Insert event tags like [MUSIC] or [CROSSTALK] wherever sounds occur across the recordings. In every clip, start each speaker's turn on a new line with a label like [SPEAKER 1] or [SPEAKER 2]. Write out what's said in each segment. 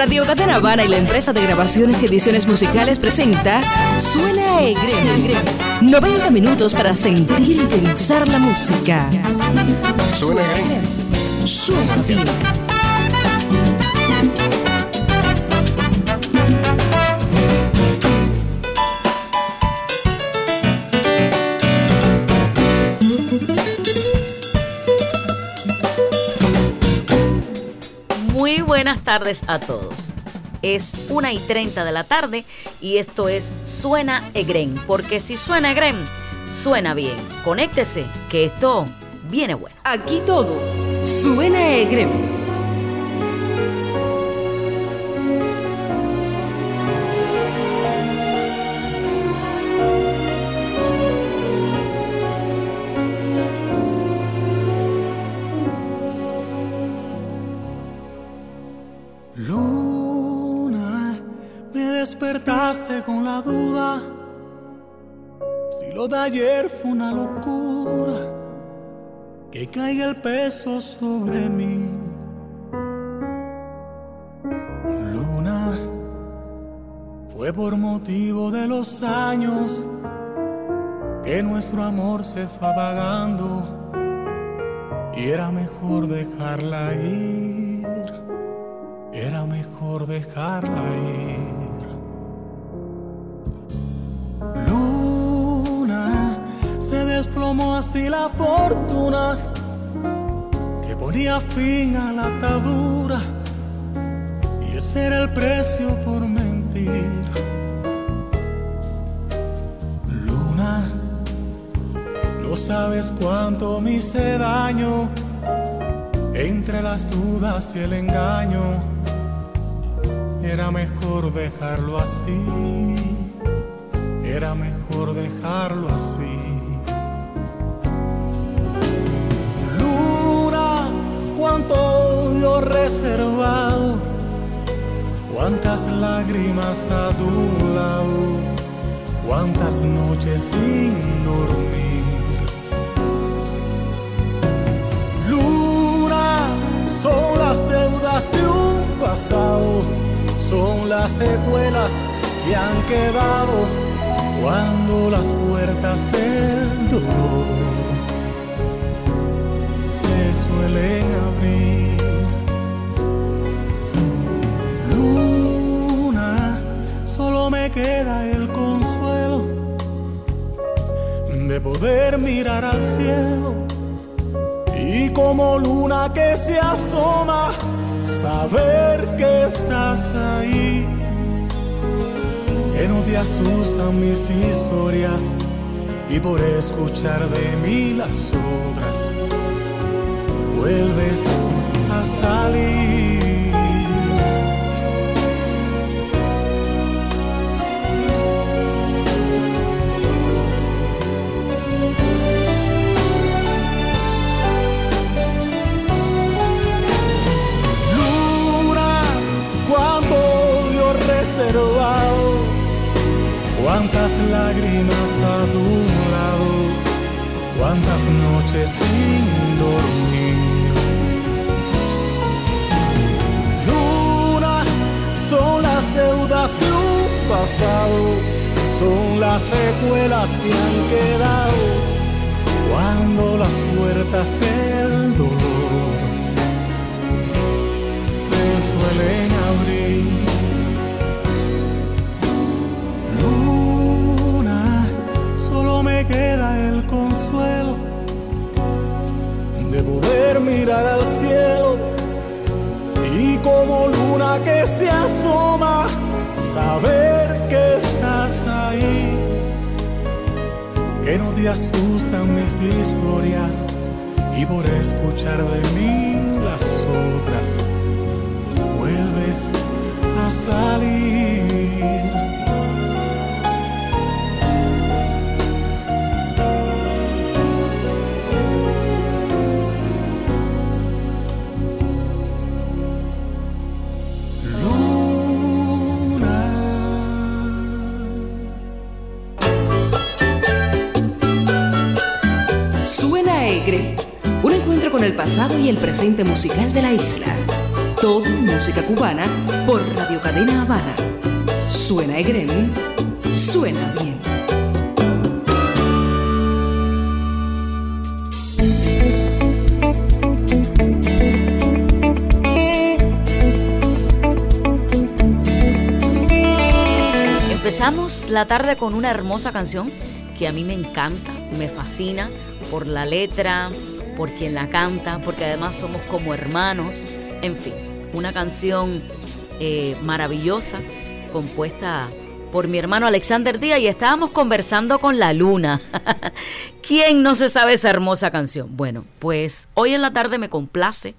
[SPEAKER 1] Radio Cadena Habana y la empresa de grabaciones y ediciones musicales presenta Suena Egrem. 90 minutos para sentir y pensar la música.
[SPEAKER 2] Suena.
[SPEAKER 1] Suena bien.
[SPEAKER 3] Buenas tardes a todos. Es una y 30 de la tarde y esto es Suena Egren, porque si suena Egren, suena bien. Conéctese, que esto viene bueno.
[SPEAKER 1] Aquí todo suena Egrem.
[SPEAKER 4] Duda. Si lo de ayer fue una locura, que caiga el peso sobre mí. Luna, fue por motivo de los años que nuestro amor se fue apagando y era mejor dejarla ir. Era mejor dejarla ir. Luna, se desplomó así la fortuna que ponía fin a la atadura. Y ese era el precio por mentir. Luna, no sabes cuánto me hice daño entre las dudas y el engaño era mejor dejarlo así, era mejor dejarlo así. Luna, cuánto odio reservado, cuántas lágrimas a tu lado, cuántas noches sin dormir. Luna, son las deudas de un pasado son las secuelas que han quedado cuando las puertas del dolor se suelen abrir. Luna, solo me queda el consuelo de poder mirar al cielo y como luna que se asoma saber que estás ahí, que no te asustan mis historias y por escuchar de mí las otras, vuelves a salir. Cuántas lágrimas a tu lado, cuántas noches sin dormir. Luna, son las deudas de un pasado, son las secuelas que han quedado cuando las puertas del dolor se suelen abrir. Queda el consuelo de poder mirar al cielo y como luna que se asoma, saber que estás ahí, que no te asustan mis historias y por escuchar de mí las otras, vuelves a salir.
[SPEAKER 1] Pasado y el presente musical de la isla. Todo música cubana por Radio Cadena Habana. Suena Egrem, suena bien.
[SPEAKER 3] Empezamos la tarde con una hermosa canción que a mí me encanta, me fascina por la letra, por quien la canta, porque además somos como hermanos. En fin, una canción eh, maravillosa compuesta por mi hermano Alexander Díaz y estábamos conversando con la luna. [LAUGHS] ¿Quién no se sabe esa hermosa canción? Bueno, pues hoy en la tarde me complace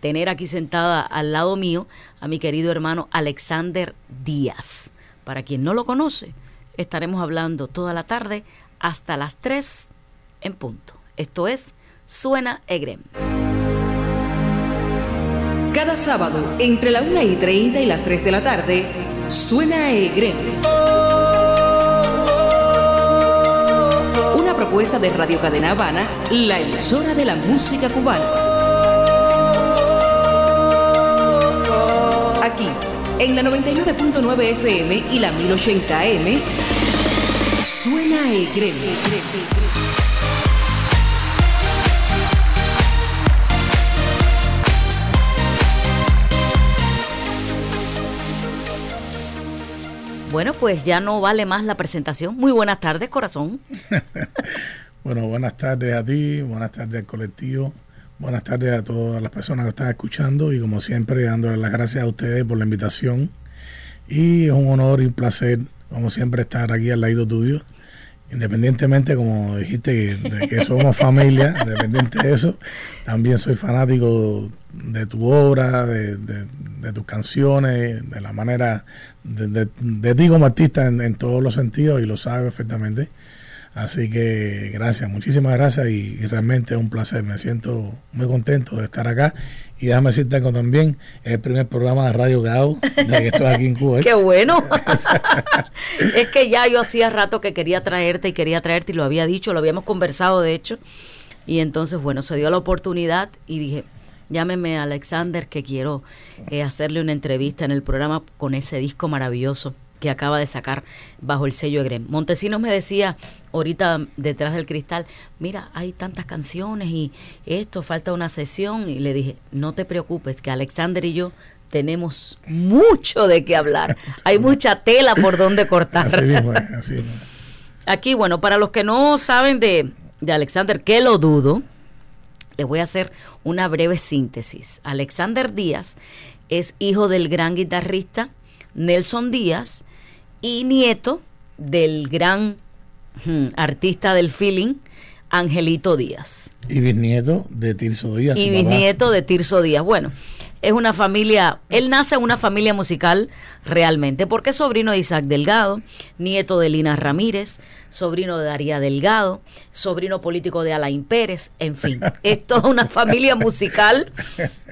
[SPEAKER 3] tener aquí sentada al lado mío a mi querido hermano Alexander Díaz. Para quien no lo conoce, estaremos hablando toda la tarde hasta las 3 en punto. Esto es Suena Egrem.
[SPEAKER 1] Cada sábado, entre la 1 y 30 y las 3 de la tarde, Suena Egrem. Una propuesta de Radio Cadena Habana, la emisora de la música cubana. Aquí en la 99.9 FM y la 1080 AM. Suena Egrem.
[SPEAKER 3] Bueno, pues ya no vale más la presentación. Muy buenas tardes, corazón. [LAUGHS]
[SPEAKER 2] bueno, buenas tardes a ti, buenas tardes al colectivo. Buenas tardes a todas las personas que están escuchando y como siempre dándole las gracias a ustedes por la invitación. Y es un honor y un placer, como siempre, estar aquí al lado tuyo. Independientemente, como dijiste, de que somos familia, [LAUGHS] independiente de eso, también soy fanático de tu obra, de, tus canciones, de la manera de, ti como artista en, en todos los sentidos y lo sabes perfectamente. Así que gracias, muchísimas gracias y, realmente es un placer. Me siento muy contento de estar acá. Y déjame decirte algo también, es el primer programa de Radio Gao de que estoy aquí en Cuba. [LAUGHS]
[SPEAKER 3] ¡Qué bueno! [LAUGHS] es que ya yo hacía rato que quería traerte y quería traerte y lo había dicho, lo habíamos conversado de hecho. Y entonces, bueno, se dio la oportunidad y dije, llámeme a Alexander que quiero eh, hacerle una entrevista en el programa con ese disco maravilloso que acaba de sacar bajo el sello Egrem. Montesinos me decía ahorita detrás del cristal, mira, hay tantas canciones y esto, falta una sesión. Y le dije, no te preocupes, que Alexander y yo tenemos mucho de qué hablar. [LAUGHS] Hay mucha tela por donde cortar. Aquí, bueno, para los que no saben de, de Alexander, que lo dudo, les voy a hacer una breve síntesis. Alexander Díaz es hijo del gran guitarrista Nelson Díaz y nieto del gran hmm, artista del feeling, Angelito Díaz.
[SPEAKER 2] Y bisnieto de Tirso Díaz.
[SPEAKER 3] Y bisnieto de Tirso Díaz. Bueno, es una familia, él nace en una familia musical realmente, porque es sobrino de Isaac Delgado, nieto de Lina Ramírez, sobrino de Daría Delgado, sobrino político de Alain Pérez, en fin, es toda una familia musical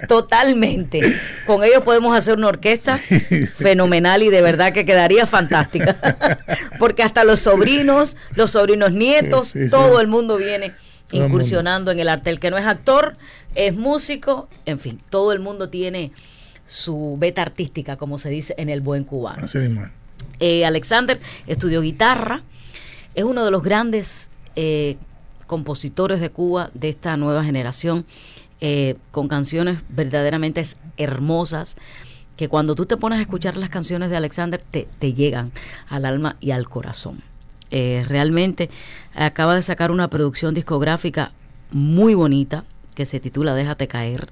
[SPEAKER 3] totalmente. Con ellos podemos hacer una orquesta fenomenal y de verdad que quedaría fantástica, [LAUGHS] porque hasta los sobrinos, los sobrinos nietos, todo el mundo viene incursionando en el arte. El que no es actor es músico, en fin, todo el mundo tiene su beta artística, como se dice en el buen cubano.
[SPEAKER 2] Así mismo.
[SPEAKER 3] Eh, Alexander estudió guitarra, es uno de los grandes eh, compositores de Cuba de esta nueva generación, eh, con canciones verdaderamente hermosas, que cuando tú te pones a escuchar las canciones de Alexander te, te llegan al alma y al corazón. Realmente acaba de sacar una producción discográfica muy bonita, que se titula Déjate caer,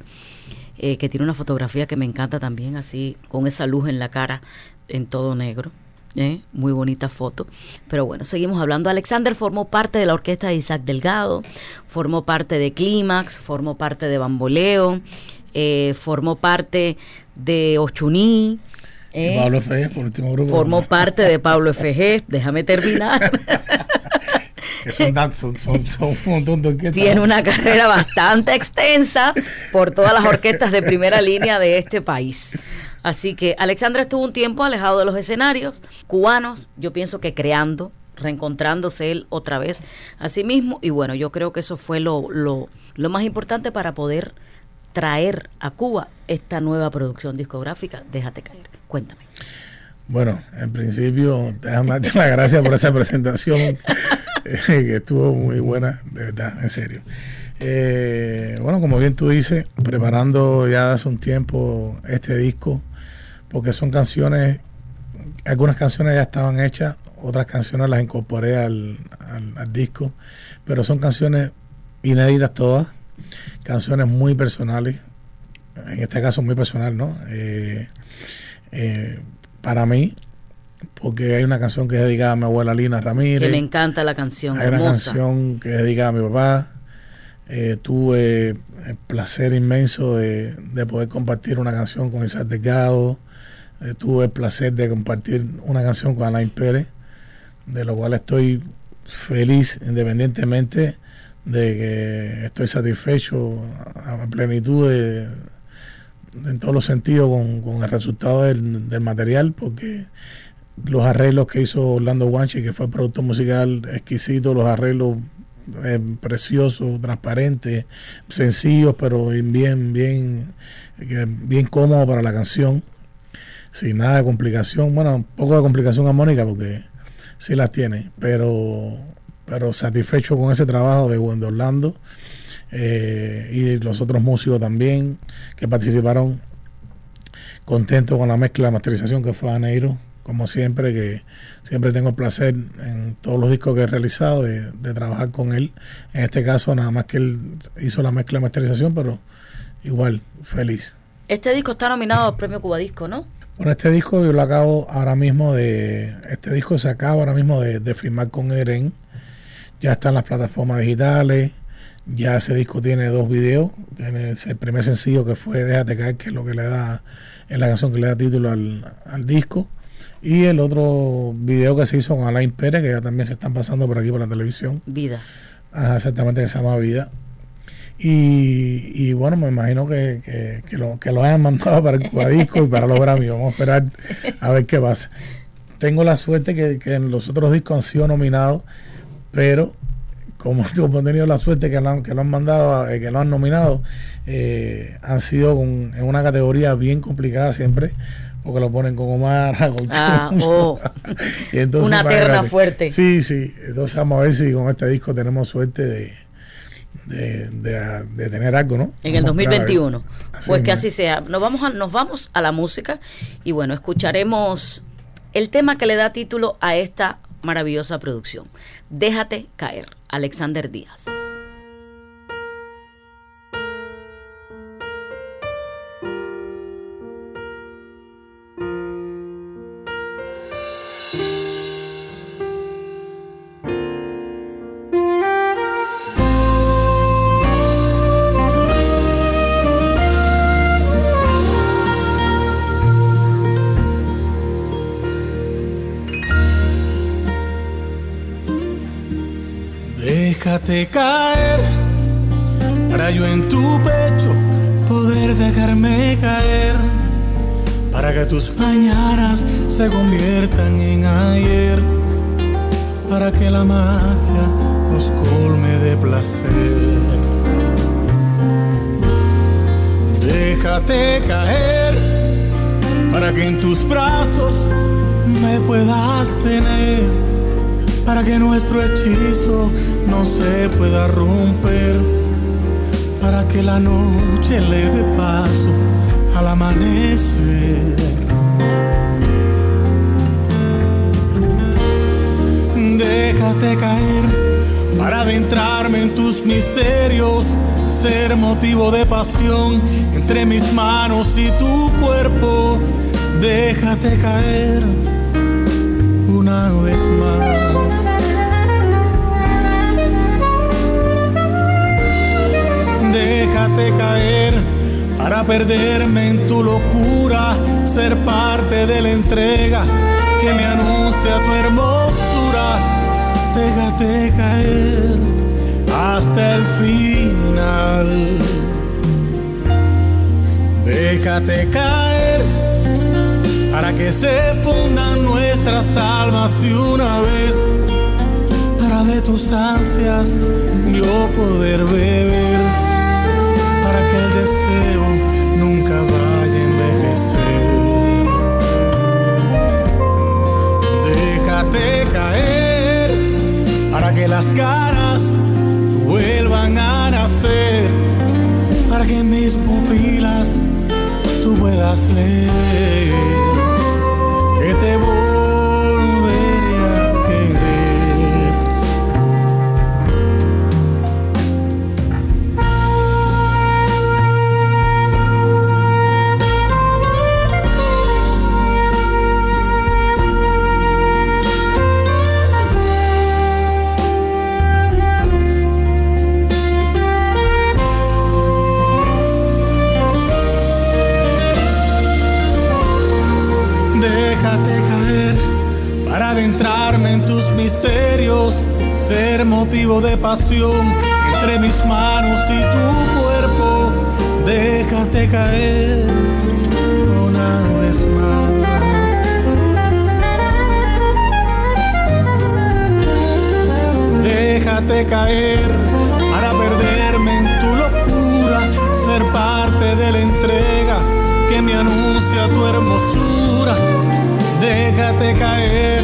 [SPEAKER 3] eh, que tiene una fotografía que me encanta también, así con esa luz en la cara en todo negro. ¿eh? Muy bonita foto. Pero bueno, seguimos hablando. Alexander formó parte de la orquesta de Isaac Delgado, formó parte de Clímax, formó parte de Bamboleo, eh, formó parte de Ochuní.
[SPEAKER 2] Pablo FG, por último grupo.
[SPEAKER 3] Formó [LAUGHS] parte de Pablo FG, déjame terminar. [LAUGHS] Tiene una carrera bastante extensa por todas las orquestas de primera línea de este país. Así que Alexandra estuvo un tiempo alejado de los escenarios cubanos, yo pienso que creando, reencontrándose él otra vez a sí mismo. Y bueno, yo creo que eso fue lo, lo, lo más importante para poder traer a Cuba esta nueva producción discográfica, Déjate caer. Cuéntame.
[SPEAKER 2] Bueno, en principio, déjame darte las gracias por esa presentación, [LAUGHS] eh, que estuvo muy buena, de verdad, en serio. Eh, bueno, como bien tú dices, preparando ya hace un tiempo este disco, porque son canciones, algunas canciones ya estaban hechas, otras canciones las incorporé al, disco, pero son canciones inéditas todas, canciones muy personales, en este caso muy personal, ¿no? Eh, para mí, porque hay una canción que es dedicada a mi abuela Lina Ramírez.
[SPEAKER 3] Que me encanta la canción.
[SPEAKER 2] Hay una canción que es dedicada a mi papá. Eh, tuve el placer inmenso de, poder compartir una canción con Isaac Delgado. Eh, tuve el placer de compartir una canción con Alain Pérez, de lo cual estoy feliz independientemente de que estoy satisfecho a plenitud de, en todos los sentidos con, el resultado del, material, porque los arreglos que hizo Orlando Guanchi, que fue el productor musical exquisito, los arreglos eh, preciosos, transparentes, sencillos, pero bien, bien, bien cómodos para la canción, sin nada de complicación, bueno, un poco de complicación armónica porque sí las tiene, pero, pero satisfecho con ese trabajo de, de Orlando eh, y los otros músicos también que participaron contento con la mezcla de masterización que fue Aneiro, como siempre, que siempre tengo el placer en todos los discos que he realizado de, trabajar con él. En este caso, nada más que él hizo la mezcla de masterización, pero igual, feliz.
[SPEAKER 3] Este disco está nominado al Premio Cuba Disco, ¿no?
[SPEAKER 2] Bueno, este disco yo lo acabo ahora mismo de. Este disco se acaba ahora mismo de, de firmar con Eren. Ya está en las plataformas digitales. Ya ese disco tiene dos videos. Tiene el primer sencillo que fue Déjate caer, que es lo que le da, es la canción que le da título al, disco. Y el otro video que se hizo con Alain Pérez, que ya también se están pasando por aquí por la televisión.
[SPEAKER 3] Vida.
[SPEAKER 2] exactamente, que se llama Vida. Y, bueno, me imagino que, lo, que lo hayan mandado para el Cuadisco y para los Grammy. Vamos a esperar a ver qué pasa. Tengo la suerte que, que en los otros discos han sido nominados, pero como, [LAUGHS] como he tenido la suerte que lo han, que lo han mandado, eh, que lo han nominado, eh, han sido en una categoría bien complicada siempre, porque lo ponen con Omar, [LAUGHS] con
[SPEAKER 3] ah, oh. [LAUGHS] Una terna fuerte.
[SPEAKER 2] Sí, sí. Entonces vamos a ver si con este disco tenemos suerte de, de, tener algo, ¿no?
[SPEAKER 3] En el 2021. pues que así sea. Nos vamos, a, nos vamos a la música y bueno, escucharemos el tema que le da título a esta maravillosa producción. Déjate caer, Alexander Díaz.
[SPEAKER 4] Déjate caer para yo en tu pecho poder dejarme caer. Para que tus mañanas se conviertan en ayer. Para que la magia nos colme de placer. Déjate caer para que en tus brazos me puedas tener para que nuestro hechizo no se pueda romper, para que la noche le dé paso al amanecer. Déjate caer para adentrarme en tus misterios, ser motivo de pasión entre mis manos y tu cuerpo. Déjate caer una vez más. Déjate caer para perderme en tu locura, ser parte de la entrega que me anuncia tu hermosura. Déjate caer hasta el final. Déjate caer para que se fundan nuestras almas y una vez. Para de tus ansias yo poder beber para que el deseo nunca vaya a envejecer. Déjate caer para que las caras vuelvan a nacer para que mis pupilas tú puedas leer. Te voy ser motivo de pasión entre mis manos y tu cuerpo. Déjate caer una vez más. Déjate caer para perderme en tu locura, ser parte de la entrega que me anuncia tu hermosura. Déjate caer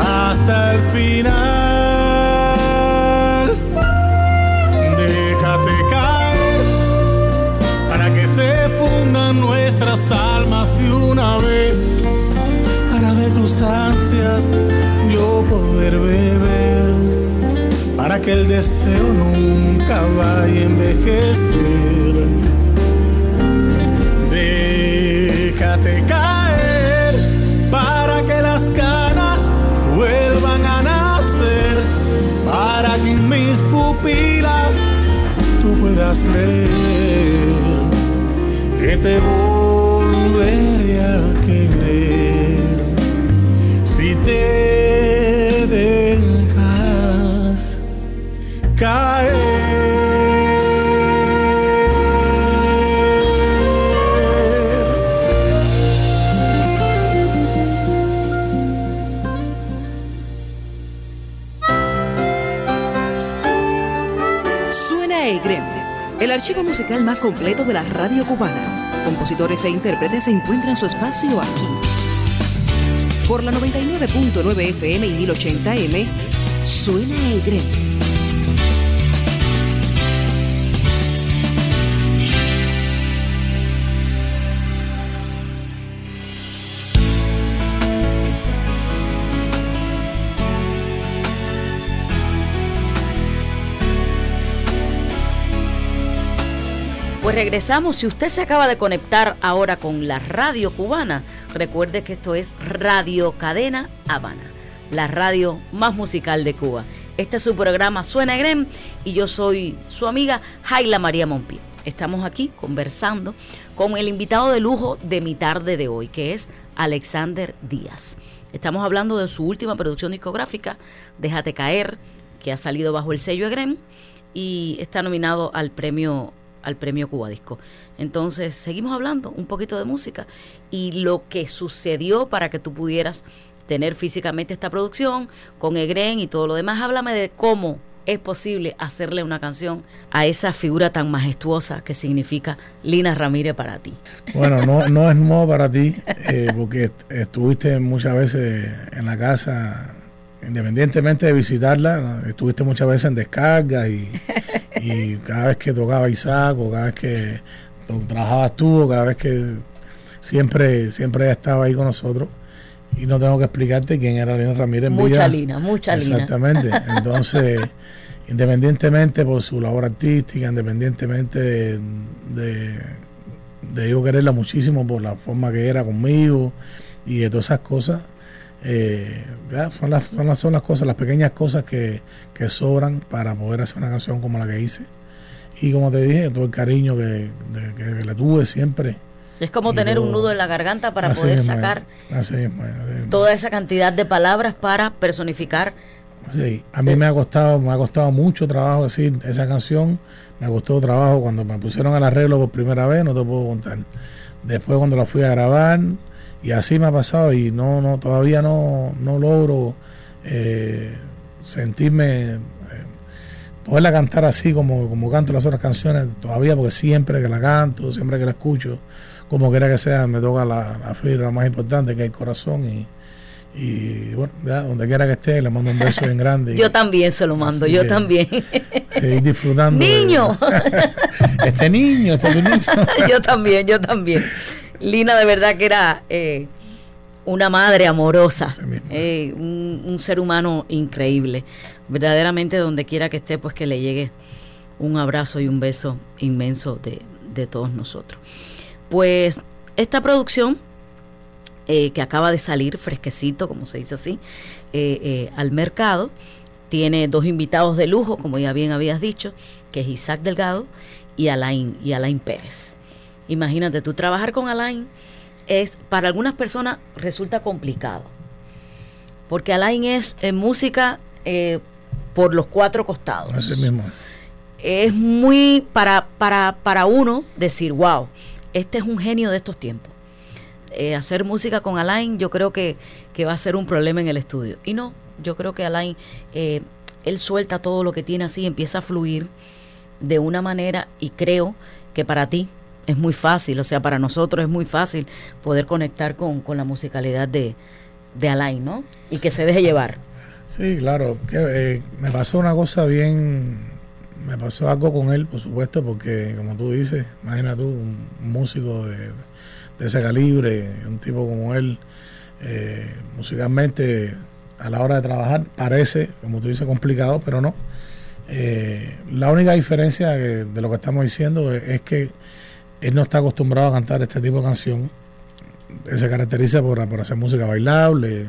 [SPEAKER 4] hasta el final. Yo poder beber. Para que el deseo nunca vaya a envejecer. Déjate caer para que las vuelvan a nacer para que en mis pupilas tú puedas ver que te volveré
[SPEAKER 1] archivo musical más completo de la radio cubana. Compositores e intérpretes se encuentran su espacio aquí. Por la 99.9 FM y 1080M, suena Egrem
[SPEAKER 3] Pues regresamos. Si usted se acaba de conectar ahora con la radio cubana, recuerde que esto es Radio Cadena Habana, la radio más musical de Cuba. Este es su programa Suena Grem y yo soy su amiga Jaila María Monpié. Estamos aquí conversando con el invitado de lujo de mi tarde de hoy, que es Alexander Díaz. Estamos hablando de su última producción discográfica, Déjate caer, que ha salido bajo el sello Egrem y está nominado al premio al premio Cuba Disco. Entonces, seguimos hablando un poquito de música y lo que sucedió para que tú pudieras tener físicamente esta producción con Egren y todo lo demás. Háblame de cómo es posible hacerle una canción a esa figura tan majestuosa que significa Lina Ramírez para ti.
[SPEAKER 2] Bueno, no, no es nuevo para ti, eh, porque estuviste muchas veces en la casa independientemente de visitarla, estuviste muchas veces en descarga y, cada vez que tocaba Isaac o cada vez que trabajabas tú o cada vez que siempre siempre estaba ahí con nosotros y no tengo que explicarte quién era Lina Ramírez.
[SPEAKER 3] mucha Lina, mucha
[SPEAKER 2] Lina. Exactamente. [LAUGHS] Entonces, independientemente por su labor artística, independientemente de, de, de yo quererla muchísimo por la forma que era conmigo y de todas esas cosas, eh, son, las, son, las, son las cosas, las pequeñas cosas que, sobran para poder hacer una canción como la que hice. Y como te dije, todo el cariño que, le tuve siempre.
[SPEAKER 3] Es como tener un nudo en la garganta para poder sacar toda esa cantidad de palabras para personificar.
[SPEAKER 2] Sí, a mí me ha costado, me ha costado mucho trabajo decir esa canción. Me costó trabajo cuando me pusieron al arreglo por primera vez, no te puedo contar. Después cuando la fui a grabar, y así me ha pasado y no, no todavía no, no logro eh, sentirme, eh, poderla cantar así como, como canto las otras canciones, todavía porque siempre que la canto, siempre que la escucho, como quiera que sea, me toca la, fibra más importante que es el corazón y, Y bueno, donde quiera que esté, le mando un beso bien grande.
[SPEAKER 3] yo también se lo mando, yo también.
[SPEAKER 2] Seguir disfrutando.
[SPEAKER 3] ¡Niño! [LAUGHS]
[SPEAKER 2] este niño, este niño. [LAUGHS]
[SPEAKER 3] yo también, yo también. Lina, de verdad que era eh, una madre amorosa, eh, un, ser humano increíble. Verdaderamente, donde quiera que esté, pues que le llegue un abrazo y un beso inmenso de, de todos nosotros. Pues esta producción eh, que acaba de salir fresquecito, como se dice así, eh, eh, al mercado. Tiene dos invitados de lujo, como ya bien habías dicho, que es Isaac Delgado y Alain, y Alain Pérez. Imagínate, tú trabajar con Alain es, para algunas personas resulta complicado, porque Alain es música por los cuatro costados.
[SPEAKER 2] Así mismo.
[SPEAKER 3] Es muy para, para, para uno decir, wow, este es un genio de estos tiempos. Eh, hacer música con Alain, yo creo que, va a ser un problema en el estudio. Y no, yo creo que Alain, eh, él suelta todo lo que tiene así, empieza a fluir de una manera y creo que para ti es muy fácil, o sea, para nosotros es muy fácil poder conectar con, la musicalidad de, de Alain, ¿no? Y que se deje llevar. [LAUGHS]
[SPEAKER 2] Sí, claro, eh, me pasó una cosa bien, me pasó algo con él, por supuesto, porque como tú dices, imagina tú, un músico de de ese calibre, un tipo como él, eh, musicalmente a la hora de trabajar parece, como tú dices, complicado, pero no. Eh, la única diferencia de lo que estamos diciendo es, que él no está acostumbrado a cantar este tipo de canción. Él se caracteriza por, por hacer música bailable,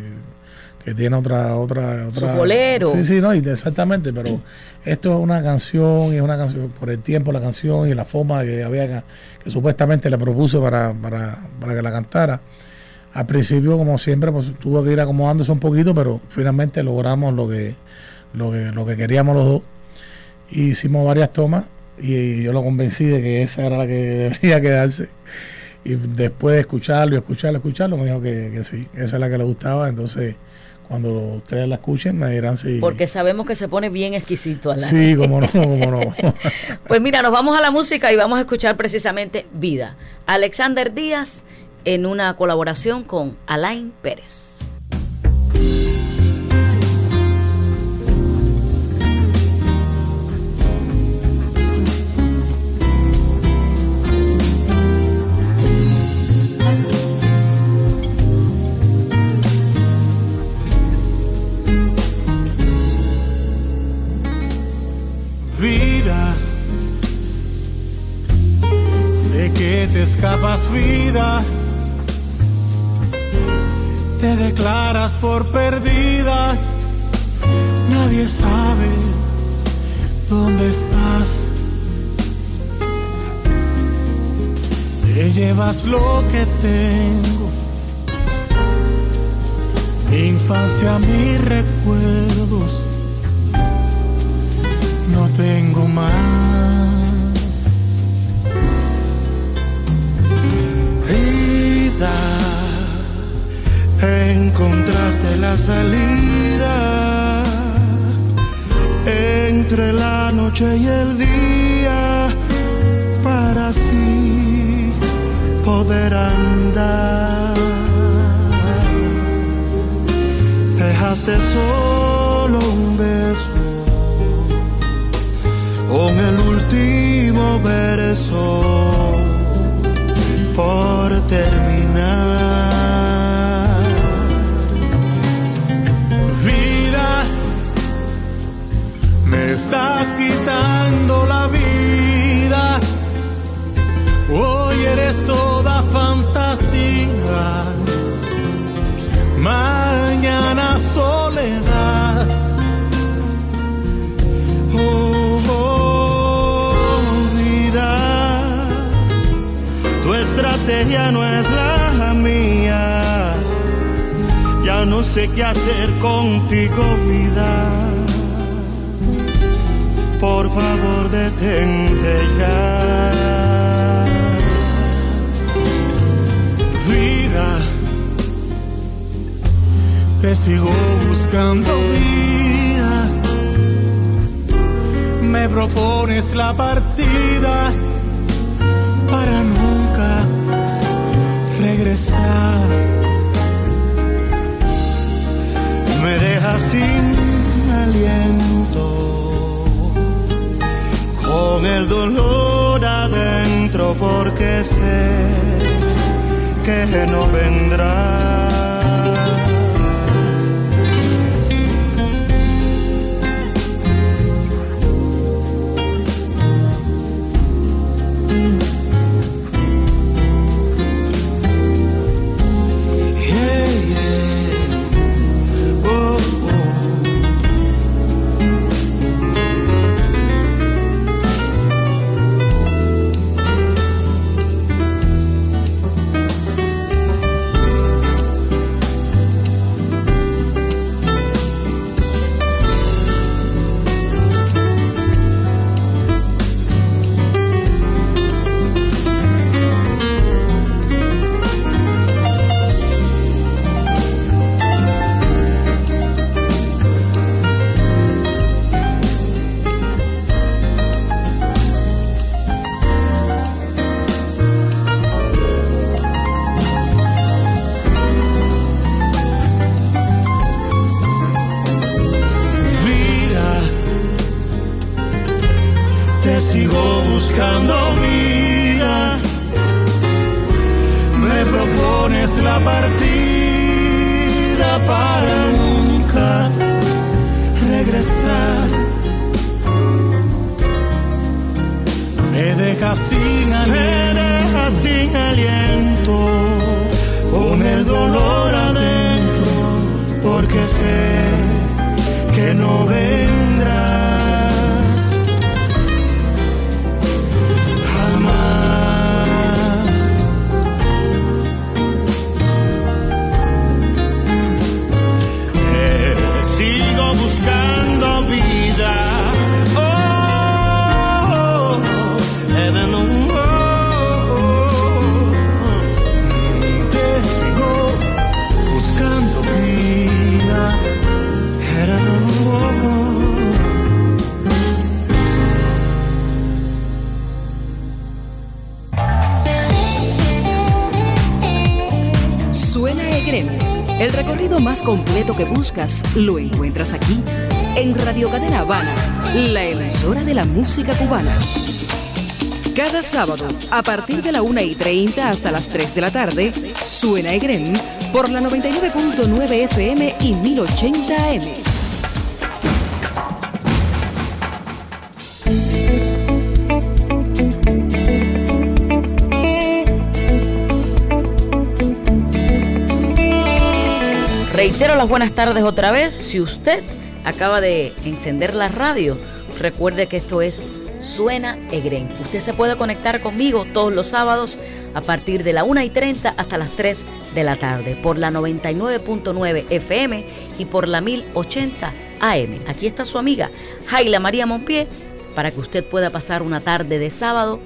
[SPEAKER 2] que tiene otra otra otra
[SPEAKER 3] bolero.
[SPEAKER 2] Sí, sí, no, exactamente, pero esto es una canción y es una canción por el tiempo la canción y la forma que había que, supuestamente le propuso para, para, para, que la cantara. Al principio, como siempre, pues tuvo que ir acomodándose un poquito, pero finalmente logramos lo que lo que, lo que queríamos los dos. Hicimos varias tomas y yo lo convencí de que esa era la que debería quedarse. Y después de escucharlo y escucharlo, escucharlo, me dijo que, que sí, esa es la que le gustaba. Entonces, cuando ustedes la escuchen me dirán si...
[SPEAKER 3] Porque sabemos que se pone bien exquisito.
[SPEAKER 2] Sí, como no, como no. [LAUGHS]
[SPEAKER 3] pues mira, nos vamos a la música y vamos a escuchar precisamente Vida. Alexander Díaz en una colaboración con Alain Pérez.
[SPEAKER 4] Te escapas vida, te declaras por perdida, nadie sabe dónde estás. Te llevas lo que tengo, mi infancia, mis recuerdos, no tengo más. Encontraste la salida entre la noche y el día para así poder andar. Dejaste solo un beso con el último verso por terminar. Estás quitando la vida. Hoy eres toda fantasía. Mañana soledad. Oh, estrategia no es la mía. Ya no sé qué hacer contigo, vida. Por favor, detente ya. Vida, te sigo buscando vida. Me propones la partida para nunca regresar. deja sin aliento, con el dolor adentro porque sé que no vendrá.
[SPEAKER 1] Lo encuentras aquí, en Radio Cadena Habana, la emisora de la música cubana. Cada sábado, a partir de la 1 y 30 hasta las 3 de la tarde, suena Egren por la 99.9 FM y 1080 AM.
[SPEAKER 3] Reitero las buenas tardes otra vez. Si usted acaba de encender la radio, recuerde que esto es Suena Egren. Usted se puede conectar conmigo todos los sábados a partir de la 1 y 30 hasta las 3 de la tarde por la 99.9 FM y por la 1080 AM. Aquí está su amiga Jaila María Monpié para que usted pueda pasar una tarde de sábado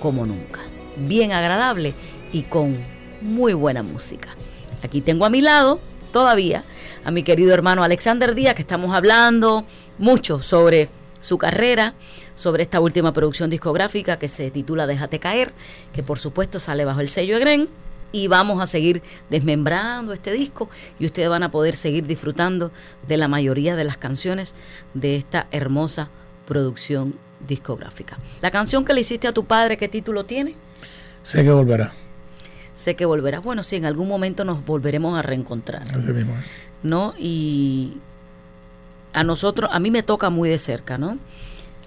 [SPEAKER 3] como nunca. Bien agradable y con muy buena música. Aquí tengo a mi lado todavía a mi querido hermano Alexander Díaz, que estamos hablando mucho sobre su carrera, sobre esta última producción discográfica que se titula Déjate caer, que por supuesto sale bajo el sello Egren. Y vamos a seguir desmembrando este disco y ustedes van a poder seguir disfrutando de la mayoría de las canciones de esta hermosa producción discográfica. La canción que le hiciste a tu padre, ¿qué título tiene?
[SPEAKER 2] Sé que volverá
[SPEAKER 3] sé que volverás. Bueno, sí, en algún momento nos volveremos a reencontrar.
[SPEAKER 2] Así mismo.
[SPEAKER 3] ¿No? Y a nosotros, a mí me toca muy de cerca, ¿no?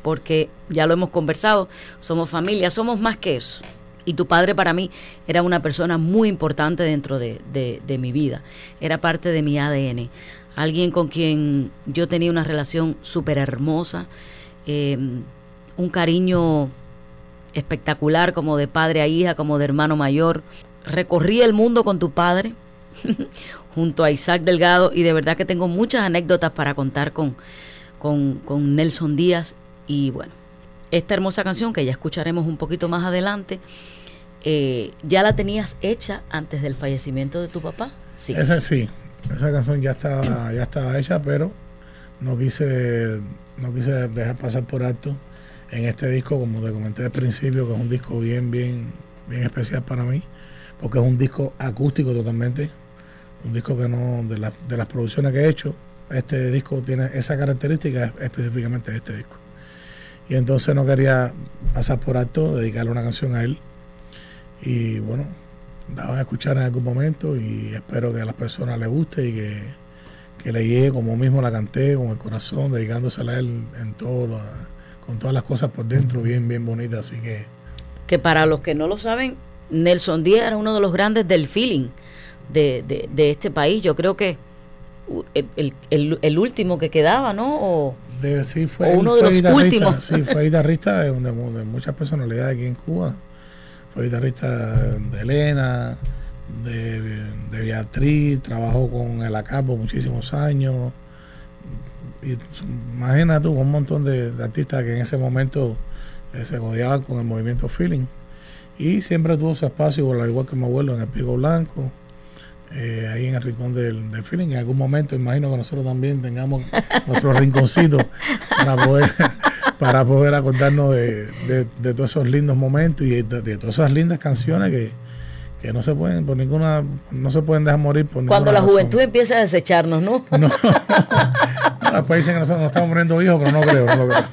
[SPEAKER 3] Porque ya lo hemos conversado, somos familia, somos más que eso. Y tu padre para mí era una persona muy importante dentro de, de, mi vida, era parte de mi ADN. Alguien con quien yo tenía una relación súper hermosa, eh, un cariño espectacular como de padre a hija, como de hermano mayor recorrí el mundo con tu padre, [LAUGHS] junto a Isaac Delgado, y de verdad que tengo muchas anécdotas para contar con, con, Nelson Díaz. Y bueno, esta hermosa canción que ya escucharemos un poquito más adelante, eh, ¿ya la tenías hecha antes del fallecimiento de tu papá?
[SPEAKER 2] Sí. Esa sí, esa canción ya estaba, ya estaba hecha, pero no quise, no quise dejar pasar por alto en este disco, como te comenté al principio, que es un disco bien, bien, bien especial para mí porque es un disco acústico totalmente, un disco que no, de, de las producciones que he hecho, este disco tiene esa característica específicamente de este disco. Y entonces no quería pasar por alto, dedicarle una canción a él. Y bueno, la van a escuchar en algún momento y espero que a las personas les guste y que, que le llegue como mismo la canté, con el corazón, dedicándosela a él en todo con todas las cosas por dentro, bien, bien bonita. Así que.
[SPEAKER 3] Que para los que no lo saben, Nelson Díaz era uno de los grandes del feeling de, de, este país. Yo creo que el, el, el, último que quedaba, ¿no? O,
[SPEAKER 2] sí, fue, uno de los últimos. Sí, fue guitarrista de, de, muchas personalidades aquí en Cuba. Fue guitarrista de Elena, de, Beatriz, trabajó con el Acabo muchísimos años. Y imagina tú, un montón de, artistas que en ese momento eh, se godeaban con el movimiento feeling. Y siempre tuvo su espacio, al igual que mi abuelo, en el Pico Blanco, eh, ahí en el rincón del, del, feeling. En algún momento imagino que nosotros también tengamos [LAUGHS] nuestro rinconcito para poder, [LAUGHS] para poder acordarnos de, todos esos lindos momentos y de, todas esas lindas canciones que, no se pueden por ninguna no se pueden dejar morir por
[SPEAKER 3] cuando la juventud empieza a desecharnos no [LAUGHS] no
[SPEAKER 2] después dicen que nosotros nos estamos poniendo hijos pero no creo, no lo creo.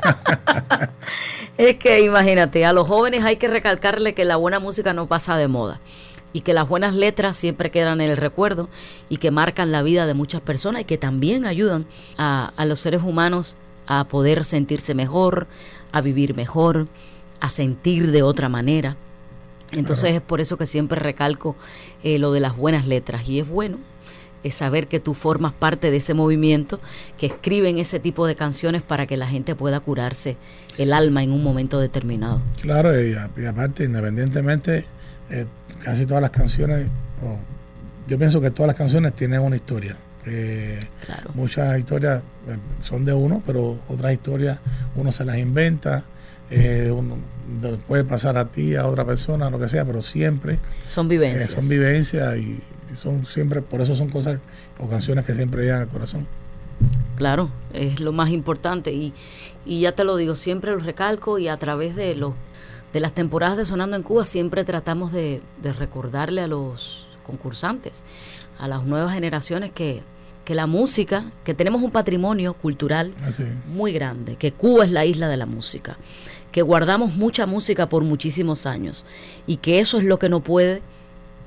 [SPEAKER 3] Es que imagínate, a los jóvenes hay que recalcarle que la buena música no pasa de moda y que las buenas letras siempre quedan en el recuerdo y que marcan la vida de muchas personas y que también ayudan a, los seres humanos a poder sentirse mejor, a vivir mejor, a sentir de otra manera. Entonces es por eso que siempre recalco eh, lo de las buenas letras y es bueno es saber que tú formas parte de ese movimiento que escriben ese tipo de canciones para que la gente pueda curarse el alma en un momento determinado.
[SPEAKER 2] Claro, y, aparte, independientemente, eh, casi todas las canciones, yo pienso que todas las canciones tienen una historia. Muchas historias eh, son de uno, pero otras historias uno se las inventa. Eh, uno, puede pasar a ti, a otra persona, lo que sea, pero siempre
[SPEAKER 3] son vivencias.
[SPEAKER 2] son vivencias y, son siempre, por eso son cosas o canciones que siempre llegan al corazón.
[SPEAKER 3] Claro, es lo más importante y, y ya te lo digo, siempre lo recalco y a través de los de las temporadas de Sonando en Cuba siempre tratamos de, recordarle a los concursantes, a las nuevas generaciones que, que la música, que tenemos un patrimonio cultural muy grande, que Cuba es la isla de la música, que guardamos mucha música por muchísimos años y que eso es lo que no puede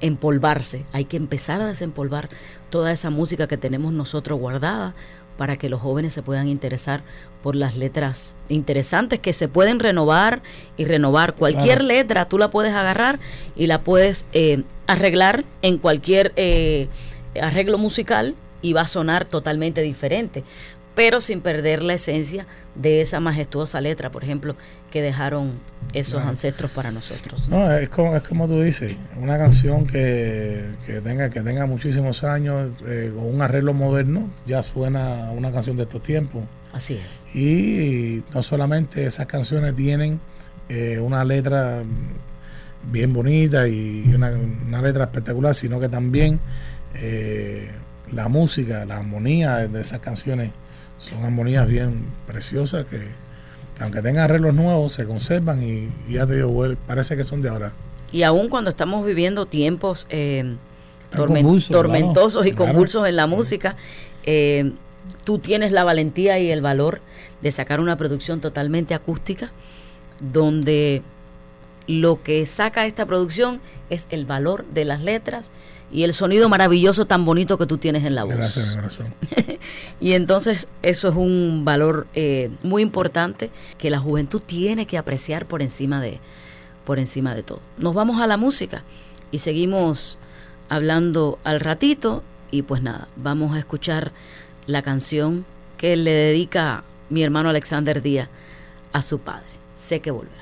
[SPEAKER 3] empolvarse. Hay que empezar a desempolvar toda esa música que tenemos nosotros guardada para que los jóvenes se puedan interesar por las letras interesantes que se pueden renovar y renovar. Cualquier letra tú la puedes agarrar y la puedes eh, arreglar en cualquier eh, arreglo musical y va a sonar totalmente diferente, pero sin perder la esencia de esa majestuosa letra, por ejemplo, que dejaron esos ancestros para nosotros.
[SPEAKER 2] No, es como, es como tú dices, una canción que, tenga, que tenga muchísimos años, eh, con un arreglo moderno, ya suena una canción de estos tiempos.
[SPEAKER 3] Así es.
[SPEAKER 2] Y no solamente esas canciones tienen eh, una letra bien bonita y una, letra espectacular, sino que también eh, la música, la armonía de esas canciones son armonías bien preciosas que, aunque tengan arreglos nuevos se conservan y, ya te digo, parece que son de ahora.
[SPEAKER 3] Y aún cuando estamos viviendo tiempos eh, tormentosos y convulsos en la música, eh, tú tienes la valentía y el valor de sacar una producción totalmente acústica donde lo que saca esta producción es el valor de las letras y el sonido maravilloso tan bonito que tú tienes en la voz.
[SPEAKER 2] Gracias, [LAUGHS]
[SPEAKER 3] y entonces eso es un valor eh, muy importante que la juventud tiene que apreciar por encima de por encima de todo. Nos vamos a la música y seguimos hablando al ratito y pues nada, vamos a escuchar la canción que le dedica mi hermano Alexander Díaz a su padre. Sé que volverá.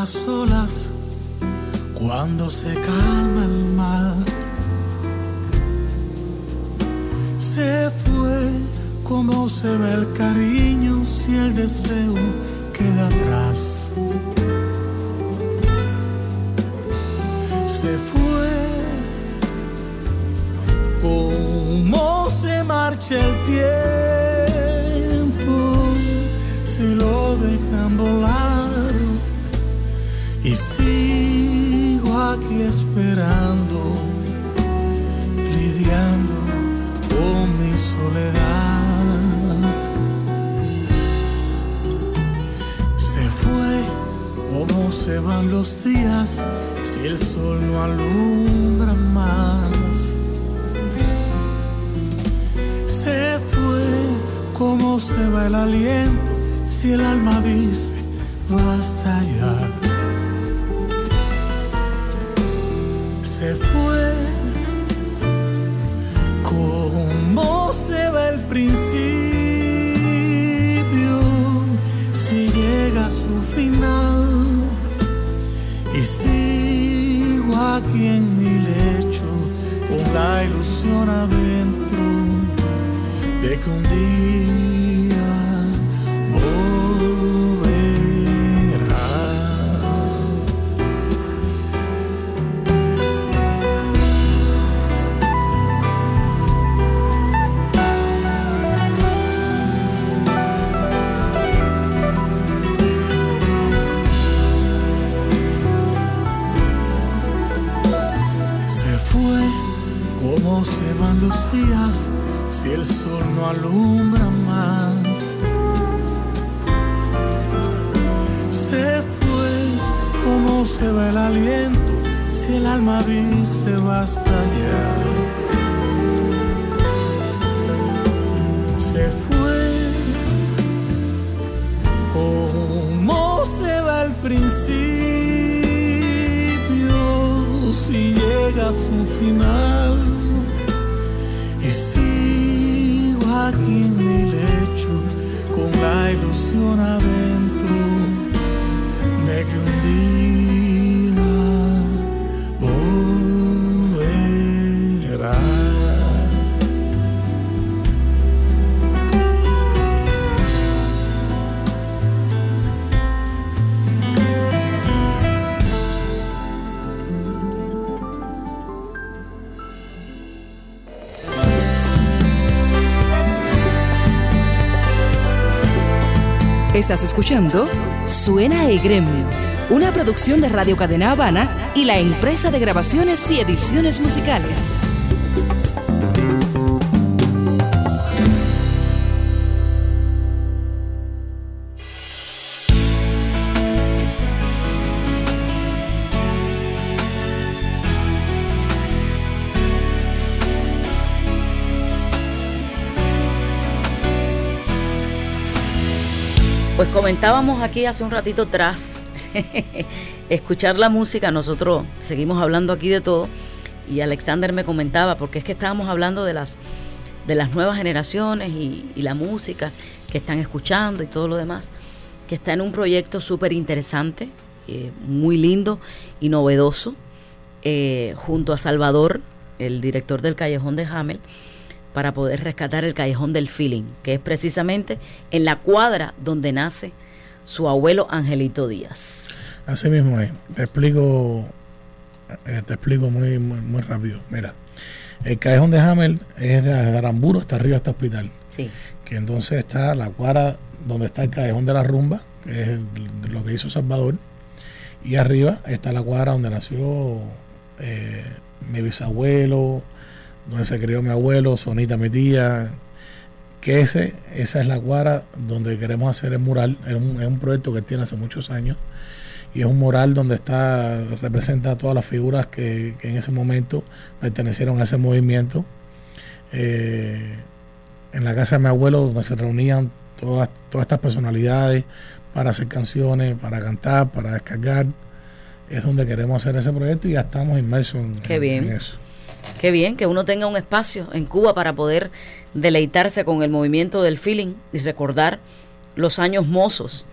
[SPEAKER 4] Las olas cuando se calma el mar. Se fue como se ve el cariño si el deseo queda atrás. se fue. Cómo se marcha el tiempo si lo dejan volar esperando, lidiando con mi soledad. Se fue, como se van los días si el sol no alumbra más. Se fue, como se va el aliento si el alma dice basta ya. Se fue, como se va el principio si llega a su final y sigo aquí en mi lecho con la ilusión adentro de que un día alumbra más? Se fue como se va el aliento si el alma dice basta ya. Se fue como se va el principio si llega a su final adentro de que un
[SPEAKER 1] Estás escuchando Suena el Gremio, una producción de Radio Cadena Habana y la empresa de grabaciones y ediciones musicales.
[SPEAKER 3] Comentábamos aquí hace un ratito atrás, [LAUGHS] escuchar la música, nosotros seguimos hablando aquí de todo, y Alexander me comentaba, porque es que estábamos hablando de las, de las nuevas generaciones y, la música que están escuchando y todo lo demás, que está en un proyecto súper interesante, eh, muy lindo y novedoso, eh, junto a Salvador, el director del Callejón de Hamel, para poder rescatar el callejón del feeling, que es precisamente en la cuadra donde nace su abuelo Angelito Díaz.
[SPEAKER 2] Así mismo es. Te explico, eh, te explico muy, muy, rápido. Mira, el callejón de Hamel es de Aramburo hasta arriba hasta hospital.
[SPEAKER 3] Sí.
[SPEAKER 2] Que entonces está la cuadra donde está el callejón de la rumba, que es lo que hizo Salvador. Y arriba está la cuadra donde nació eh, mi bisabuelo, donde se crió mi abuelo, Sonita mi tía, que ese, esa es la cuadra donde queremos hacer el mural, es un, proyecto que tiene hace muchos años y es un mural donde está representa todas las figuras que, en ese momento pertenecieron a ese movimiento. Eh, en la casa de mi abuelo, donde se reunían todas, todas estas personalidades para hacer canciones, para cantar, para descargar, es donde queremos hacer ese proyecto y ya estamos inmersos en, en eso.
[SPEAKER 3] Qué bien que uno tenga un espacio en Cuba para poder deleitarse con el movimiento del feeling y recordar los años mozos.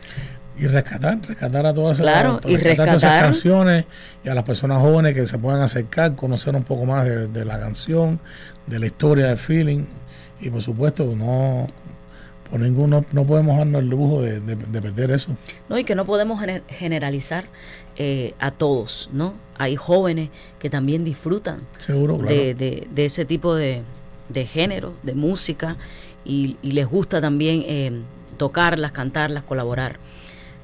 [SPEAKER 2] Y rescatar, rescatar a todas,
[SPEAKER 3] claro,
[SPEAKER 2] esas, y rescatar, esas canciones y a las personas jóvenes que se puedan acercar, conocer un poco más de, la canción, de la historia del feeling y por supuesto no, por ninguno no podemos darnos el lujo de, perder eso.
[SPEAKER 3] No, y que no podemos generalizar eh, a todos, ¿no? Hay jóvenes que también disfrutan
[SPEAKER 2] Seguro,
[SPEAKER 3] de, ese tipo de, género, de música, y, les gusta también eh, tocarlas, cantarlas, colaborar.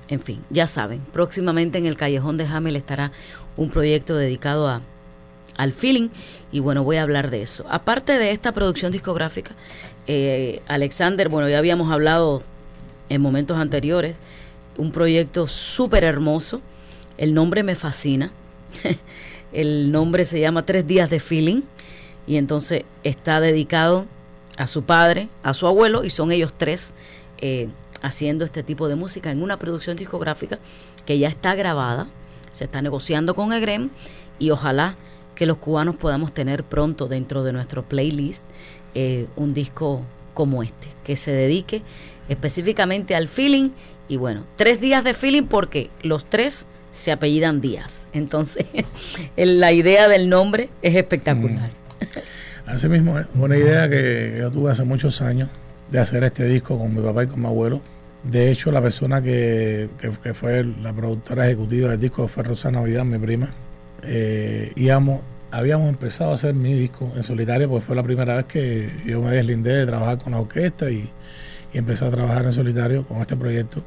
[SPEAKER 3] En fin, ya saben, próximamente en el Callejón de Hamel estará un proyecto dedicado a, al feeling y bueno, voy a hablar de eso. Aparte de esta producción discográfica, eh, Alexander, bueno, ya habíamos hablado en momentos anteriores, un proyecto súper hermoso, el nombre me fascina, [LAUGHS] el nombre se llama Tres Días de Feeling y entonces está dedicado a su padre, a su abuelo y son ellos tres eh, haciendo este tipo de música en una producción discográfica que ya está grabada, se está negociando con Egrem y ojalá que los cubanos podamos tener pronto dentro de nuestro playlist eh, un disco como este, que se dedique específicamente al feeling. Y bueno, tres días de feeling porque los tres se apellidan Díaz. Entonces, [LAUGHS] la idea del nombre es espectacular.
[SPEAKER 2] Mm. Así mismo, es una idea que yo tuve hace muchos años de hacer este disco con mi papá y con mi abuelo. De hecho, la persona que, que, fue la productora ejecutiva del disco fue Rosana Vidal, mi prima. Eh, habíamos empezado a hacer mi disco en solitario, porque fue la primera vez que yo me deslindé de trabajar con la orquesta y, empecé a trabajar en solitario con este proyecto.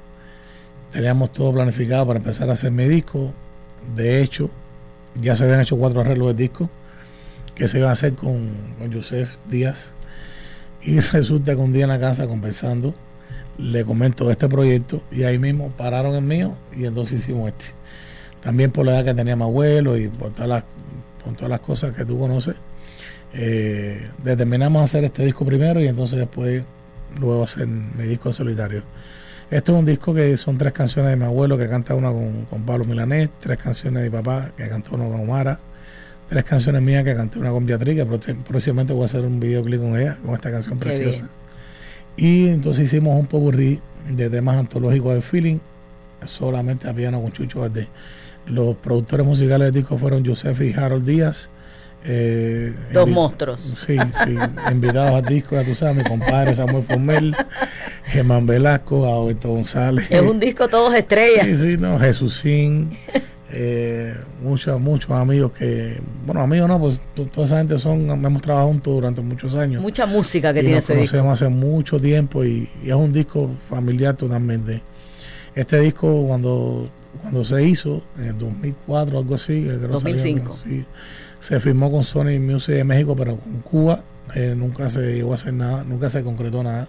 [SPEAKER 2] Teníamos todo planificado para empezar a hacer mi disco. De hecho, ya se habían hecho cuatro arreglos del disco que se iban a hacer con, con Joseph Díaz. Y [LAUGHS] resulta que un día en la casa, conversando, le comento este proyecto y ahí mismo pararon el mío y entonces hicimos este. También por la edad que tenía mi abuelo y por todas las cosas que tú conoces. Eh, determinamos hacer este disco primero y entonces después luego hacer mi disco solitario. Esto es un disco que son tres canciones de mi abuelo que canta una con, Pablo Milanés, tres canciones de mi papá que cantó una con Omara, tres canciones mías que canté una con Beatriz, que próximamente voy a hacer un videoclip con ella, con esta canción preciosa. Y entonces hicimos un poco de temas antológicos de feeling, solamente a piano con Chucho Valdés. Los productores musicales del disco fueron Joseph y Harold Díaz.
[SPEAKER 3] Eh, Dos monstruos.
[SPEAKER 2] Sí, sí, invitados al disco, ya tú sabes, mi compadre Samuel Formel, Germán Velasco, Alberto González.
[SPEAKER 3] Es un disco todos estrellas.
[SPEAKER 2] Sí, sí, no, Jesúsín, eh, muchos, muchos amigos que, bueno, amigos no, pues toda esa gente son, hemos trabajado juntos durante muchos años.
[SPEAKER 3] Mucha música que tiene ese disco.
[SPEAKER 2] hace mucho tiempo y, y es un disco familiar totalmente. Este disco cuando cuando se hizo, en el 2004 algo así,
[SPEAKER 3] 2005.
[SPEAKER 2] Se firmó con Sony Music de México, pero con Cuba eh, nunca se llegó a hacer nada, nunca se concretó nada.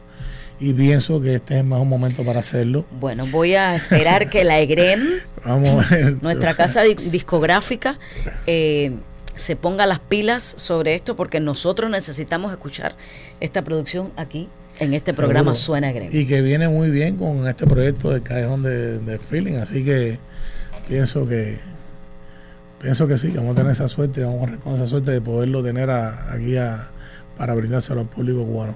[SPEAKER 2] Y pienso que este es el mejor momento para hacerlo.
[SPEAKER 3] Bueno, voy a esperar que la EGREM, [LAUGHS]
[SPEAKER 2] Vamos a
[SPEAKER 3] nuestra casa discográfica, eh, se ponga las pilas sobre esto porque nosotros necesitamos escuchar esta producción aquí en este programa Suena Green.
[SPEAKER 2] Y que viene muy bien con este proyecto del Callejón de, Feeling, así que pienso que pienso que sí, que vamos a tener esa suerte, vamos a con esa suerte de poderlo tener aquí para brindárselo al público cubano.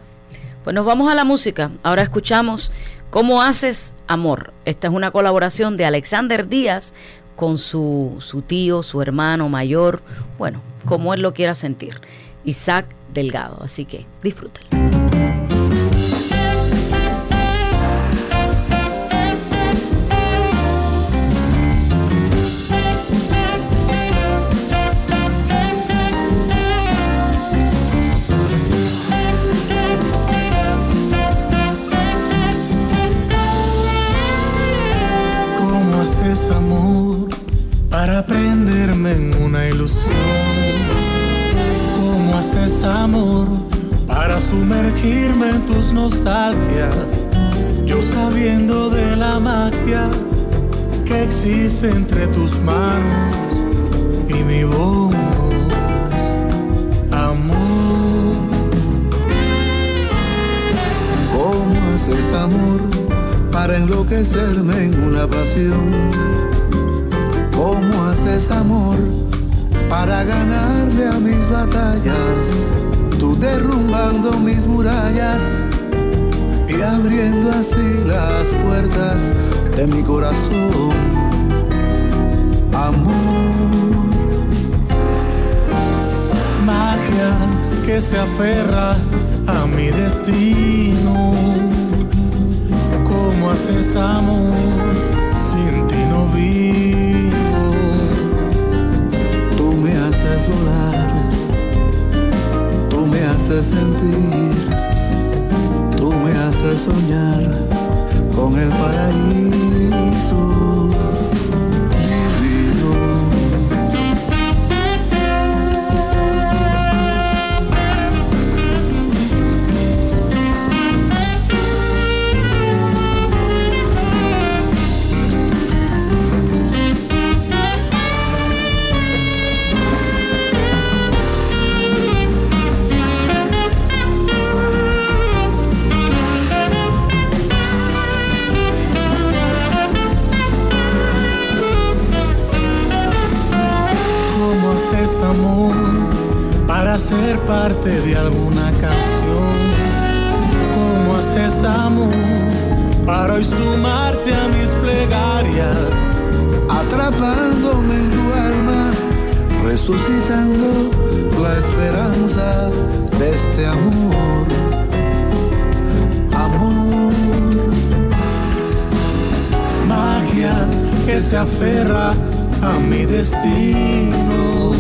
[SPEAKER 3] Pues nos vamos a la música. Ahora escuchamos ¿Cómo haces amor? Esta es una colaboración de Alexander Díaz con su, su tío, su hermano mayor, bueno, como él lo quiera sentir, Isaac Delgado. Así que disfrútenlo.
[SPEAKER 4] Nostalgias? Yo sabiendo de la magia que existe entre tus manos y mi voz. Amor.
[SPEAKER 5] ¿Cómo haces amor para enloquecerme en una pasión? ¿Cómo haces amor para ganarle a mis batallas? Tú derrumbando mis murallas y abriendo así las puertas de mi corazón. Amor.
[SPEAKER 4] Magia que se aferra a mi destino ¿Cómo haces amor? Sin ti no vivo.
[SPEAKER 5] Tú me haces volar, tú me haces sentir, soñar con el paraíso.
[SPEAKER 4] Ser parte de alguna canción. ¿Cómo haces amor para hoy sumarte a mis plegarias?
[SPEAKER 5] Atrapándome en tu alma, resucitando la esperanza de este amor. Amor.
[SPEAKER 4] Magia que se aferra a mi destino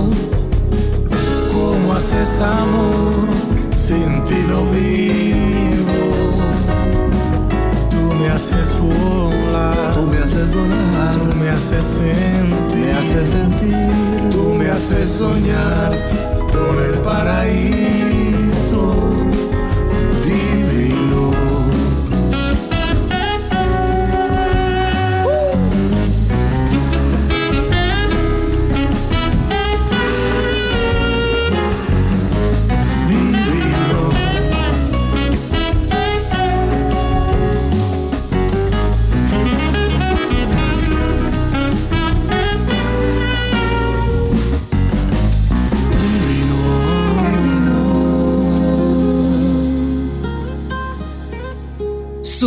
[SPEAKER 4] haces amor, sin ti no vivo. Tú me haces volar,
[SPEAKER 5] tú me haces volar,
[SPEAKER 4] tú me haces sentir,
[SPEAKER 5] me haces sentir,
[SPEAKER 4] tú me haces soñar con el paraíso.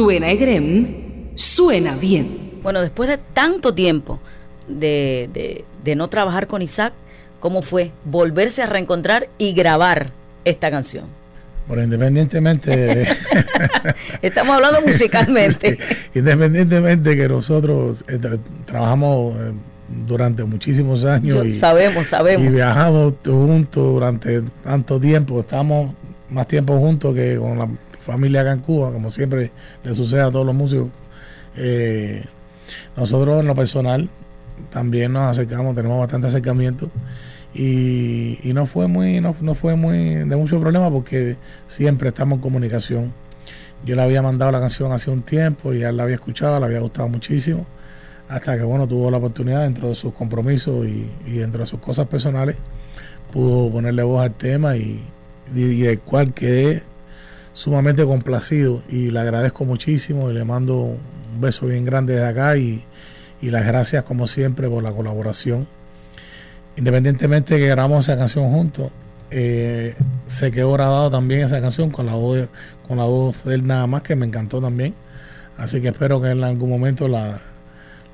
[SPEAKER 1] Suena Egrem, suena bien.
[SPEAKER 3] Bueno, después de tanto tiempo de, no trabajar con Isaac, ¿cómo fue volverse a reencontrar y grabar esta canción?
[SPEAKER 2] Bueno, independientemente [LAUGHS]
[SPEAKER 3] Estamos hablando musicalmente. [LAUGHS]
[SPEAKER 2] independientemente que nosotros eh, trabajamos eh, durante muchísimos años y
[SPEAKER 3] sabemos, sabemos.
[SPEAKER 2] Y viajamos juntos durante tanto tiempo, estamos más tiempo juntos que con la familia acá en Cuba, como siempre le sucede a todos los músicos. Eh, nosotros en lo personal también nos acercamos, tenemos bastante acercamiento y, no fue muy no, fue muy de mucho problema porque siempre estamos en comunicación. Yo le había mandado la canción hace un tiempo y él la había escuchado, le había gustado muchísimo, hasta que bueno, tuvo la oportunidad dentro de sus compromisos y, dentro de sus cosas personales, pudo ponerle voz al tema y, y, el cual quedé sumamente complacido y le agradezco muchísimo y le mando un beso bien grande de acá y, las gracias como siempre por la colaboración. Independientemente de que grabamos esa canción juntos, eh, se quedó grabado también esa canción con la voz con la voz de él nada más que me encantó también. Así que espero que en algún momento la,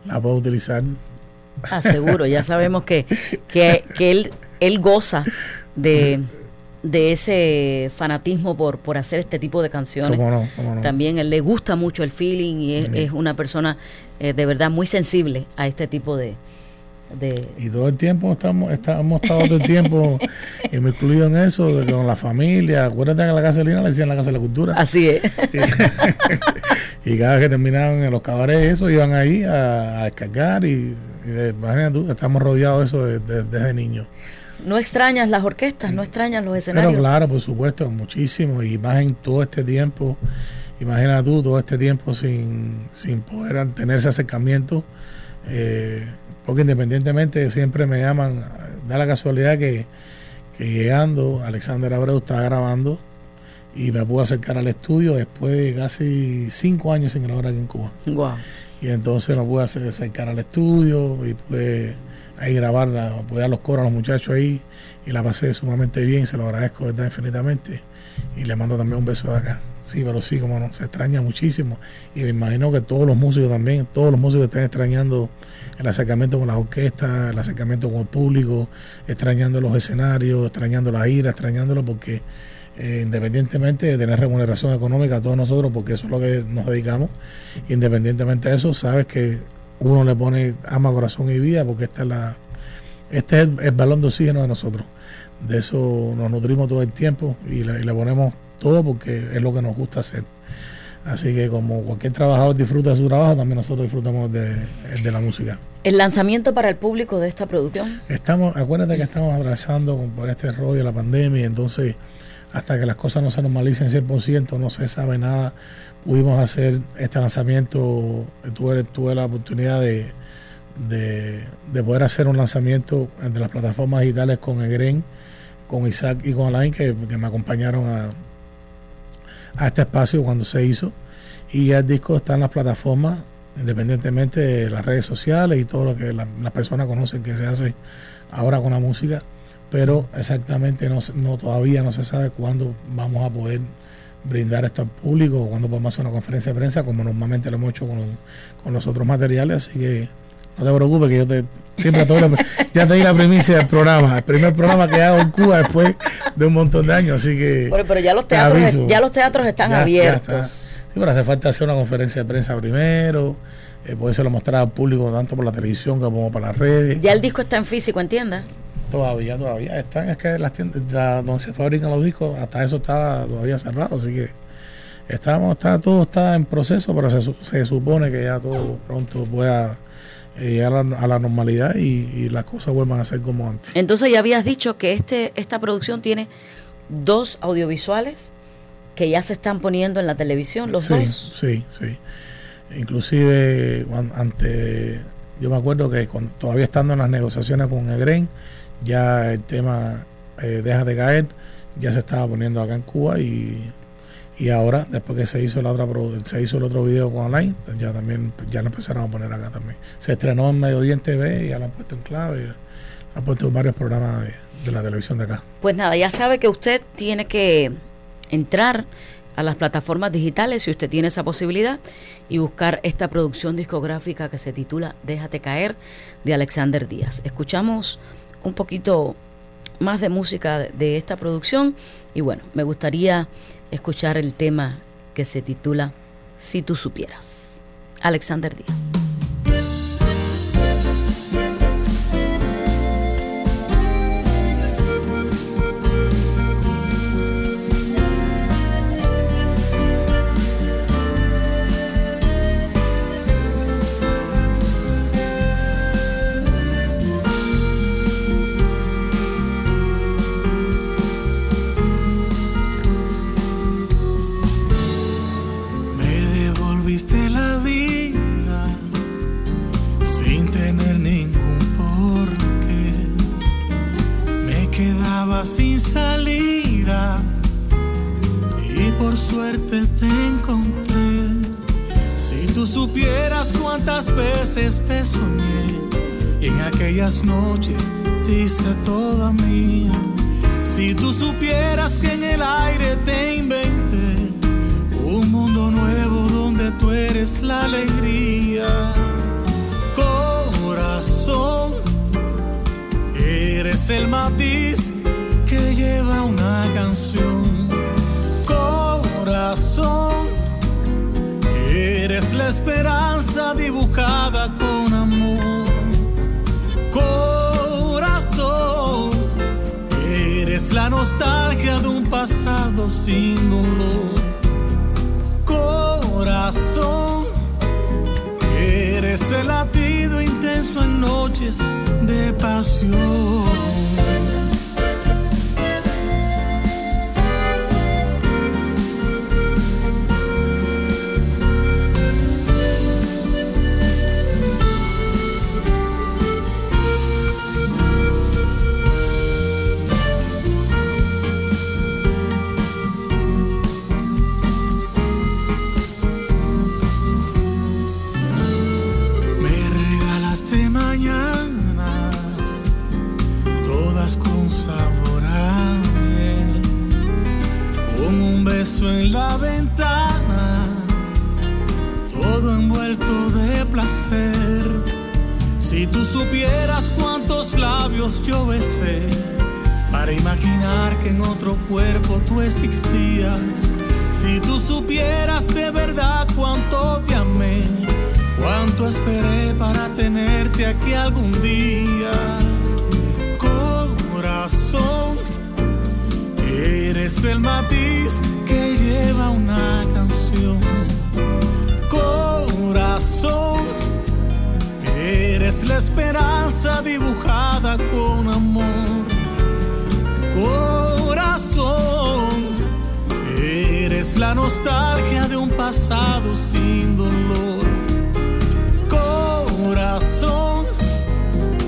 [SPEAKER 2] la pueda utilizar.
[SPEAKER 3] Ah, seguro, ya sabemos que, que, que él, él goza de [LAUGHS] de ese fanatismo por, por hacer este tipo de canciones. También él le gusta mucho el feeling y es, una persona eh, de verdad muy sensible a este tipo de,
[SPEAKER 2] Y todo el tiempo estamos, estamos estado todo el tiempo [LAUGHS] incluido en eso, con la familia. Acuérdate que la casa de Lina le decían la casa de la cultura.
[SPEAKER 3] Así es. [LAUGHS]
[SPEAKER 2] y, cada vez que terminaban en los cabarets, eso, iban ahí a, descargar y, imagínate tú, estamos rodeados de eso desde niños.
[SPEAKER 3] ¿No extrañas las orquestas? ¿No extrañas los escenarios?
[SPEAKER 2] Pero claro, por supuesto, muchísimo. Y más en todo este tiempo, imagina tú, todo este tiempo sin, sin poder tener ese acercamiento. Eh, porque independientemente siempre me llaman, da la casualidad que, llegando, Alexander Abreu estaba grabando y me pude acercar al estudio después de casi cinco años sin grabar aquí en Cuba. Y entonces me pude acercar al estudio y pude ahí grabar, apoyar los coros a los muchachos ahí y la pasé sumamente bien, se lo agradezco verdad infinitamente. Y le mando también un beso de acá. Sí, pero sí, como no, se extraña muchísimo. Y me imagino que todos los músicos también, todos los músicos están extrañando el acercamiento con las orquestas, el acercamiento con el público, extrañando los escenarios, extrañando la ira, extrañándolo porque eh, independientemente de tener remuneración económica a todos nosotros, porque eso es lo que nos dedicamos, independientemente de eso, sabes que uno le pone ama, corazón y vida, porque esta es la, este es el, balón de oxígeno de nosotros. De eso nos nutrimos todo el tiempo y le, y le ponemos todo porque es lo que nos gusta hacer. Así que como cualquier trabajador disfruta de su trabajo, también nosotros disfrutamos de, de la música.
[SPEAKER 3] El lanzamiento para el público de esta producción.
[SPEAKER 2] Estamos, acuérdate que estamos atravesando por este rollo de la pandemia, entonces hasta que las cosas no se normalicen 100%, no se sabe nada. Pudimos hacer este lanzamiento, tuve, la oportunidad de, de, de poder hacer un lanzamiento entre las plataformas digitales con Egren, con Isaac y con Alain, que, me acompañaron a, este espacio cuando se hizo. Y ya el disco está en las plataformas, independientemente de las redes sociales y todo lo que la- las personas conocen que se hace ahora con la música, pero exactamente no, no todavía no se sabe cuándo vamos a poder brindar esto al público o cuándo podemos hacer una conferencia de prensa como normalmente lo hemos hecho con, los- con los otros materiales, así que no te preocupes que yo te siempre la- [LAUGHS] ya te di la primicia del programa, el primer programa que hago en Cuba después de un montón de años, así que
[SPEAKER 3] Pero, pero ya los
[SPEAKER 2] te
[SPEAKER 3] teatros,
[SPEAKER 2] aviso.
[SPEAKER 3] ya los teatros están
[SPEAKER 2] Ya- ya
[SPEAKER 3] abiertos.
[SPEAKER 2] está. Sí, pero hace falta hacer una conferencia de prensa primero, eh, podérselo mostrar al público tanto por la televisión como por las redes.
[SPEAKER 3] Ya el disco está en físico, ¿entiendes?
[SPEAKER 2] Todavía, todavía están, es que las tiendas la- donde se fabrican los discos, hasta eso está todavía cerrado, así que estamos, está, todo está en proceso, pero se, se supone que ya todo pronto pueda eh, llegar a, la- a la normalidad y, y las cosas vuelvan a ser como antes.
[SPEAKER 3] Entonces ya habías dicho que este, esta producción tiene dos audiovisuales que ya se están poniendo en la televisión, los
[SPEAKER 2] sí,
[SPEAKER 3] dos.
[SPEAKER 2] Sí, sí. Inclusive ante, yo me acuerdo que cuando, todavía estando en las negociaciones con Egren, ya el tema eh, Deja de caer ya se estaba poniendo acá en Cuba y, y ahora, después que se hizo la otra se hizo el otro video con Alain, ya también ya lo empezaron a poner acá también. Se estrenó en Mediodía en TV y ya lo han puesto en clave, han puesto en varios programas de, de la televisión de acá.
[SPEAKER 3] Pues nada, ya sabe que usted tiene que entrar a las plataformas digitales si usted tiene esa posibilidad y buscar esta producción discográfica que se titula Déjate caer de Alexander Díaz. Escuchamos un poquito más de música de- esta producción y bueno, me gustaría escuchar el tema que se titula Si tú supieras. Alexander Díaz.
[SPEAKER 4] Sin salida y por suerte te encontré. Si tú supieras cuántas veces te soñé y en aquellas noches te hice toda mía. Si tú supieras que en el aire te inventé un mundo nuevo donde tú eres la alegría. Corazón, eres el matiz lleva una canción. Corazón, eres la esperanza dibujada con amor. Corazón, eres la nostalgia de un pasado sin dolor corazón. Eres el latido intenso en noches de pasión. En la ventana, todo envuelto de placer. Si tú supieras cuántos labios yo besé para imaginar que en otro cuerpo tú existías. Si tú supieras de verdad cuánto te amé, cuánto esperé para tenerte aquí algún día. Corazón, eres el matiz lleva una canción. Corazón, eres la esperanza dibujada con amor. Corazón, eres la nostalgia de un pasado sin dolor. Corazón,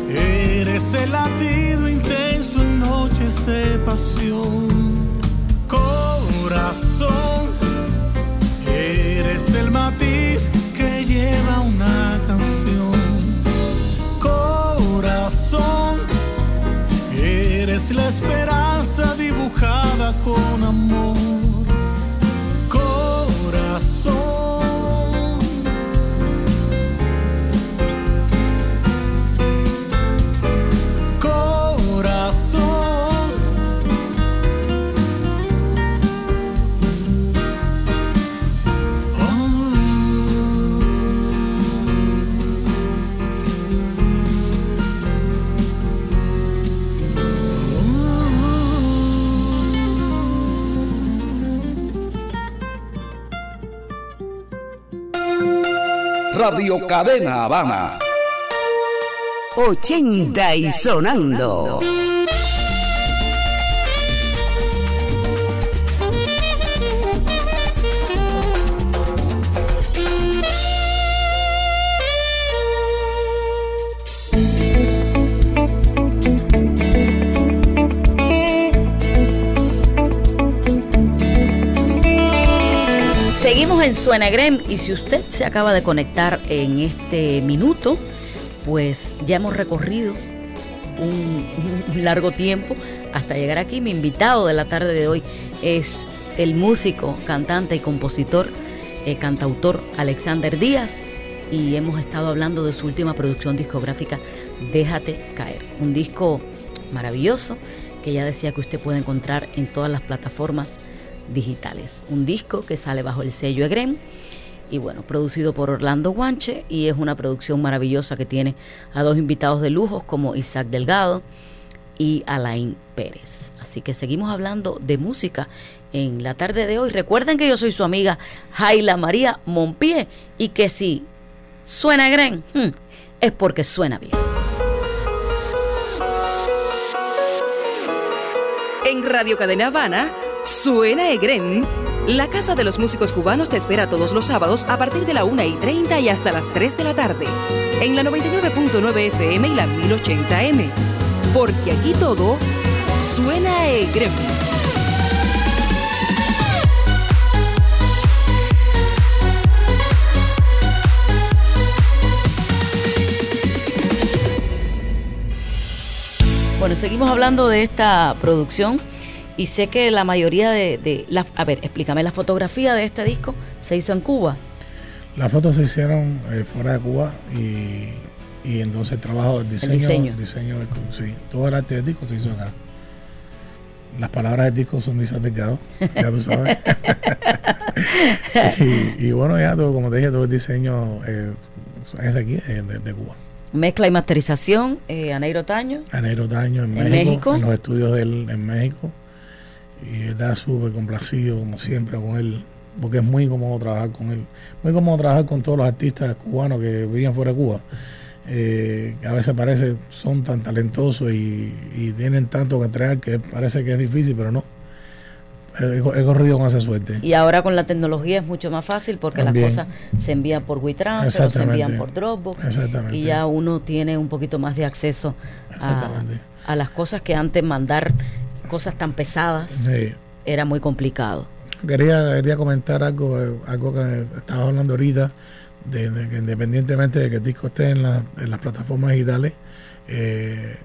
[SPEAKER 4] eres el latido intenso en noches de pasión. Corazón, eres el matiz que lleva una canción. Corazón, eres la esperanza
[SPEAKER 6] Radio Cadena Habana.
[SPEAKER 1] 80 y sonando.
[SPEAKER 3] Seguimos en Suenagrem y si usted se acaba de conectar en este minuto, pues ya hemos recorrido un, [LAUGHS] un largo tiempo hasta llegar aquí. Mi invitado de la tarde de hoy es el músico, cantante y compositor, eh, cantautor Alexander Díaz y hemos estado hablando de su última producción discográfica, Déjate caer, un disco maravilloso que ya decía que usted puede encontrar en todas las plataformas digitales. Un disco que sale bajo el sello Egrem y bueno, producido por Orlando Guanche y es una producción maravillosa que tiene a dos invitados de lujos como Isaac Delgado y Alain Pérez. Así que seguimos hablando de música en la tarde de hoy. Recuerden que yo soy su amiga Jaila María Monpié y que si suena Egrem, hmm, es porque suena bien.
[SPEAKER 1] En Radio Cadena Habana, suena Egrem. La Casa de los Músicos Cubanos te espera todos los sábados a partir de la 1 y 30 y hasta las 3 de la tarde. En la 99.9 FM y la 1080M. Porque aquí todo suena Egrem.
[SPEAKER 3] Bueno, seguimos hablando de esta producción y sé que la mayoría de, de la, a ver, explícame, la fotografía de este disco se hizo en Cuba.
[SPEAKER 2] Las fotos se hicieron eh, fuera de Cuba y, y entonces el trabajo, el diseño,
[SPEAKER 3] diseño.
[SPEAKER 2] el diseño del- sí, todo el arte del disco se hizo acá. Las palabras del disco son de Isaac Delgado, ya tú sabes. [LAUGHS] y, y bueno, ya todo, como te dije, todo el diseño eh, es de aquí, de, de Cuba.
[SPEAKER 3] Mezcla y masterización, eh, Aneiro Taño.
[SPEAKER 2] Enero de año en,
[SPEAKER 3] ¿En
[SPEAKER 2] México,
[SPEAKER 3] México?
[SPEAKER 2] en los estudios de él en México. Y está súper complacido, como siempre, con él, porque es muy cómodo trabajar con él. Muy cómodo trabajar con todos los artistas cubanos que viven fuera de Cuba. Eh, que a veces parece son tan talentosos y, y tienen tanto que entregar que parece que es difícil, pero no. He, he corrido con esa suerte.
[SPEAKER 3] Y ahora con la tecnología es mucho más fácil porque
[SPEAKER 2] También.
[SPEAKER 3] las cosas se envían por WeTransfer o se envían por Dropbox.
[SPEAKER 2] Exactamente.
[SPEAKER 3] Y ya uno tiene un poquito más de acceso a las cosas que antes mandar cosas tan pesadas
[SPEAKER 2] Sí.
[SPEAKER 3] era muy complicado.
[SPEAKER 2] Quería, quería comentar algo, eh, algo que estaba hablando ahorita, de, de que independientemente de que el disco esté en, la- en las plataformas digitales, eh,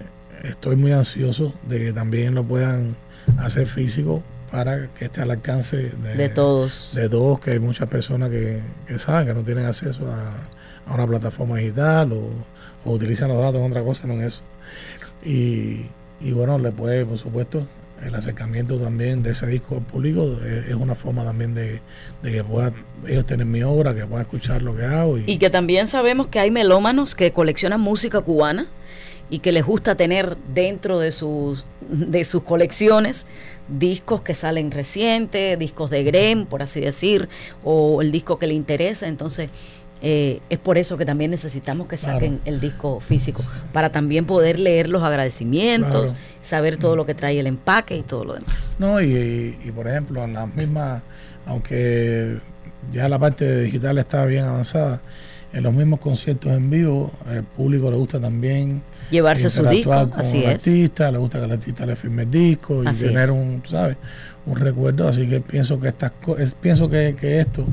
[SPEAKER 2] estoy muy ansioso de que también lo puedan hacer físico para que esté al alcance de,
[SPEAKER 3] De todos.
[SPEAKER 2] de todos, que hay muchas personas que, que saben que no tienen acceso a, a una plataforma digital o, o utilizan los datos en otra cosa, no en eso. Y, y bueno, le puede, por supuesto, el acercamiento también de ese disco al público es, una forma también de, de que puedan ellos tener mi obra, que puedan escuchar lo que hago. Y,
[SPEAKER 3] Y que también sabemos que hay melómanos que coleccionan música cubana y que les gusta tener dentro de sus, de sus colecciones discos que salen recientes, discos de Grem, por así decir, o el disco que le interesa. Entonces, eh, es por eso que también necesitamos que saquen
[SPEAKER 2] Claro.
[SPEAKER 3] el disco físico, para también poder leer los agradecimientos,
[SPEAKER 2] Claro.
[SPEAKER 3] saber todo lo que trae el empaque y todo lo demás.
[SPEAKER 2] No, y, y- y, por ejemplo, en las mismas, aunque ya la parte digital está bien avanzada, en los mismos conciertos en vivo, el público le gusta también
[SPEAKER 3] Llevarse su disco,
[SPEAKER 2] con
[SPEAKER 3] así
[SPEAKER 2] el
[SPEAKER 3] es.
[SPEAKER 2] artista, le gusta que el artista le firme el disco y
[SPEAKER 3] Así
[SPEAKER 2] tener
[SPEAKER 3] es.
[SPEAKER 2] un, ¿sabes? un recuerdo. Así que pienso que estas pienso que, que esto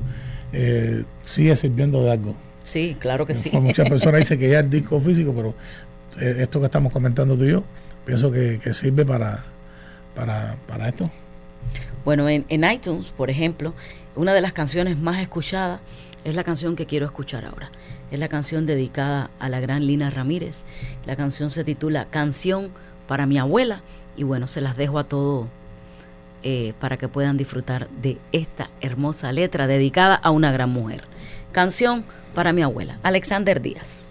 [SPEAKER 2] eh, sigue sirviendo de algo.
[SPEAKER 3] Sí, claro que sí.
[SPEAKER 2] Pues Muchas [LAUGHS] personas dicen que ya el disco físico, pero eh, esto que estamos comentando tú y yo, pienso que, que sirve para, para, para esto.
[SPEAKER 3] Bueno, en, en iTunes, por ejemplo, una de las canciones más escuchadas es la canción que quiero escuchar ahora. Es la canción dedicada a la gran Lina Ramírez. La canción se titula Canción para mi abuela. Y bueno, se las dejo a todos eh, para que puedan disfrutar de esta hermosa letra dedicada a una gran mujer. Canción para mi abuela, Alexander Díaz.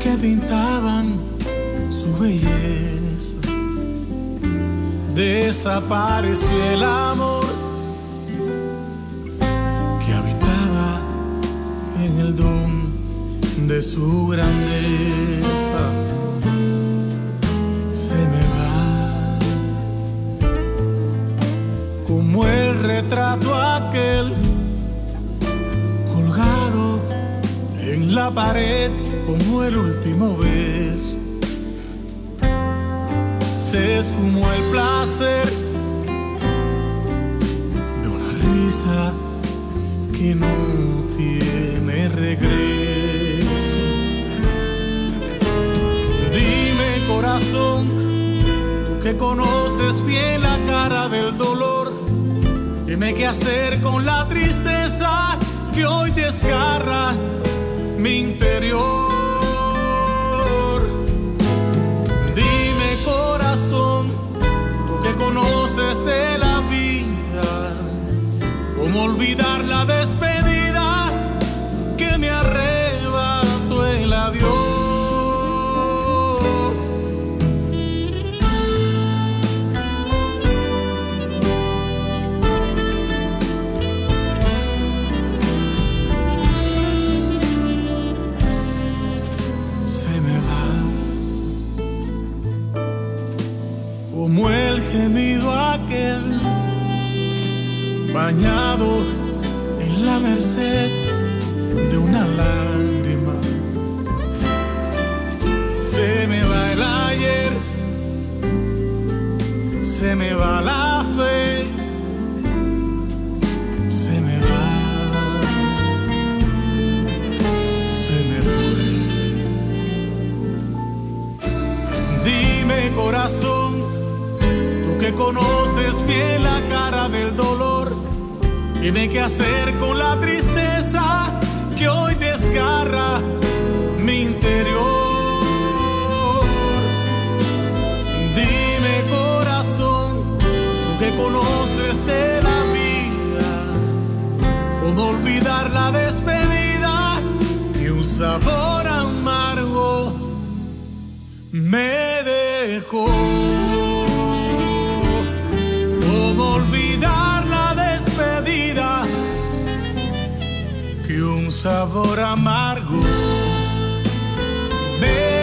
[SPEAKER 4] Que pintaban su belleza. Desapareció el amor que habitaba en el don de su grandeza. Se me va como el retrato aquel la pared como el último beso. Se esfumó el placer de una risa que no tiene regreso. Dime corazón, tú que conoces bien la cara del dolor, dime qué hacer con la tristeza que hoy desgarra mi interior. Dime corazón, tú que conoces de la vida, cómo olvidar la en la merced de una lágrima. Se me va el ayer, se me va la fe, se me va, se me fue. Dime corazón, tú que conoces bien la cara dime qué hacer con la tristeza que hoy desgarra mi interior. Dime corazón, que conoces de la vida, cómo olvidar la despedida que un sabor amargo me dejó. Que un sabor amargo. Me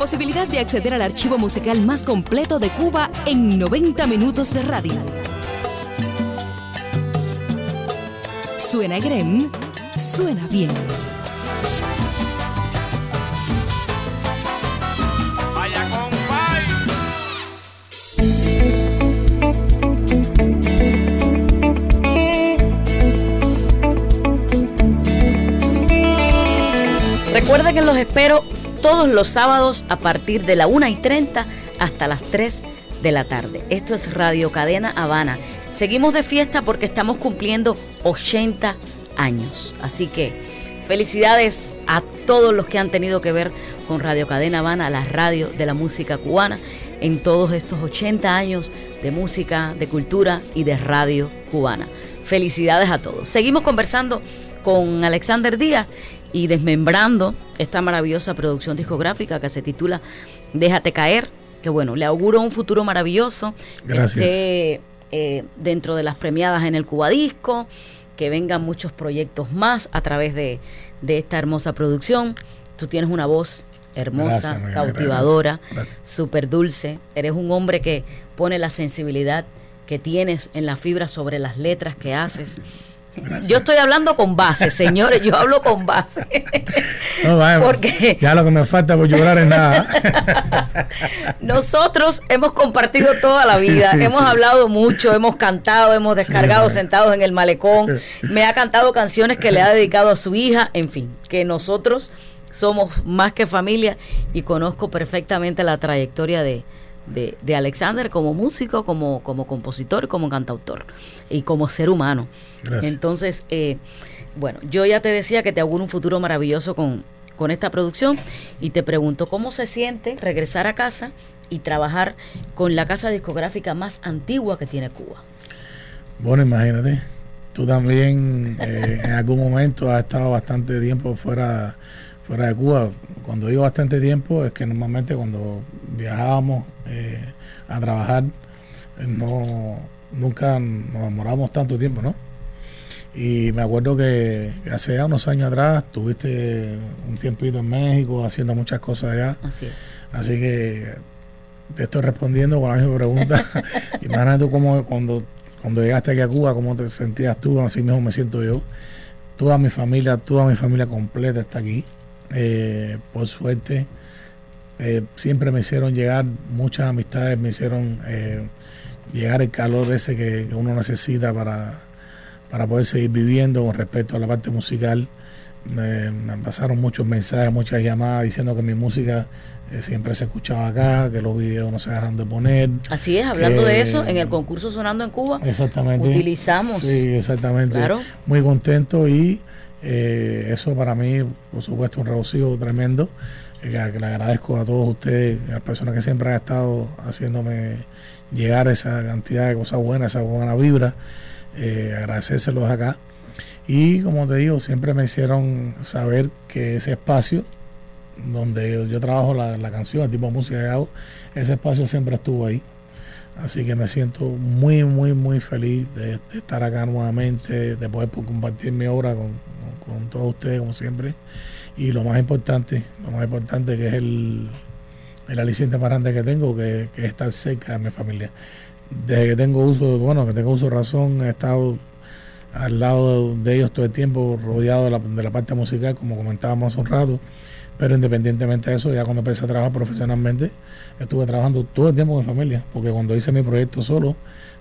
[SPEAKER 1] posibilidad de acceder al archivo musical más completo de Cuba en 90 minutos de radio. Suena Grem, suena bien.
[SPEAKER 3] Recuerden que los espero todos los sábados a partir de la 1 y 30 hasta las 3 de la tarde. Esto es Radio Cadena Habana. Seguimos de fiesta porque estamos cumpliendo 80 años. Así que felicidades a todos los que han tenido que ver con Radio Cadena Habana, la radio de la música cubana, en todos estos 80 años de música, de cultura y de radio cubana. Felicidades a todos. Seguimos conversando con Alexander Díaz y desmembrando esta maravillosa producción discográfica que se titula Déjate caer, que bueno, le auguro un futuro maravilloso.
[SPEAKER 2] Gracias.
[SPEAKER 3] Esté, eh, dentro de las premiadas en el Cuba Disco, que vengan muchos proyectos más a través de, de esta hermosa producción. Tú tienes una voz hermosa,
[SPEAKER 2] Gracias,
[SPEAKER 3] cautivadora, súper dulce. Eres un hombre que pone la sensibilidad que tienes en la fibra sobre las letras que haces. Yo estoy hablando con base, señores, yo hablo con base. [LAUGHS]
[SPEAKER 2] No, vaya,
[SPEAKER 3] Porque-
[SPEAKER 2] Ya lo que me falta por llorar es nada. [LAUGHS]
[SPEAKER 3] Nosotros hemos compartido toda la vida,
[SPEAKER 2] sí,
[SPEAKER 3] hemos
[SPEAKER 2] sí.
[SPEAKER 3] hablado mucho, hemos cantado, hemos descargado sentados en el malecón, me ha cantado canciones que le ha dedicado a su hija, en fin, que nosotros somos más que familia y conozco perfectamente la trayectoria de, de, de Alexander como músico, como, como compositor, como cantautor y como ser humano.
[SPEAKER 2] Gracias.
[SPEAKER 3] Entonces, eh, bueno, yo ya te decía que te auguro un futuro maravilloso con, con esta producción y te pregunto cómo se siente regresar a casa y trabajar con la casa discográfica más antigua que tiene Cuba.
[SPEAKER 2] Bueno, imagínate, tú también eh, en algún momento has estado bastante tiempo fuera, fuera de Cuba. Cuando digo bastante tiempo es que normalmente cuando viajábamos eh, a trabajar eh, no nunca nos demoramos tanto tiempo, ¿no? Y me acuerdo que hace ya unos años atrás tuviste un tiempito en México haciendo muchas cosas allá.
[SPEAKER 3] Así es.
[SPEAKER 2] Así que te estoy respondiendo con la misma pregunta. [LAUGHS] [LAUGHS] Imagínate tú cómo cuando, cuando llegaste aquí a Cuba, cómo te sentías tú, así mismo me siento yo. Toda mi familia, toda mi familia completa está aquí. Eh, por suerte, eh, siempre me hicieron llegar, muchas amistades me hicieron eh, llegar el calor ese que, que uno necesita para, para poder seguir viviendo con respecto a la parte musical. Me, me pasaron muchos mensajes, muchas llamadas diciendo que mi música eh, siempre se escuchaba acá, que los videos no se dejaron de poner.
[SPEAKER 3] Así es, hablando de eso, en el concurso Sonando en Cuba,
[SPEAKER 2] Exactamente.
[SPEAKER 3] utilizamos.
[SPEAKER 2] Sí, exactamente.
[SPEAKER 3] Claro.
[SPEAKER 2] Muy contento y eh, eso para mí, por supuesto, un regocijo tremendo. eh, que, le agradezco a todos ustedes, a las personas que siempre han estado haciéndome llegar esa cantidad de cosas buenas, esa buena vibra. Eh, agradecérselos acá. Y como te digo, siempre me hicieron saber que ese espacio donde yo, yo trabajo la, la canción, el tipo de música que hago, ese espacio siempre estuvo ahí. Así que me siento muy, muy, muy feliz de, estar acá nuevamente, de poder compartir mi obra con, con- todos ustedes, como siempre. Y lo más importante, lo más importante que es el, el aliciente más grande que tengo, que, que es estar cerca de mi familia. Desde que tengo uso, bueno, que tengo uso razón, he estado al lado de ellos todo el tiempo, rodeado de la, de la parte musical, como comentábamos hace un rato. Pero independientemente de eso, ya cuando empecé a trabajar profesionalmente, estuve trabajando todo el tiempo con mi familia, porque cuando hice mi proyecto solo,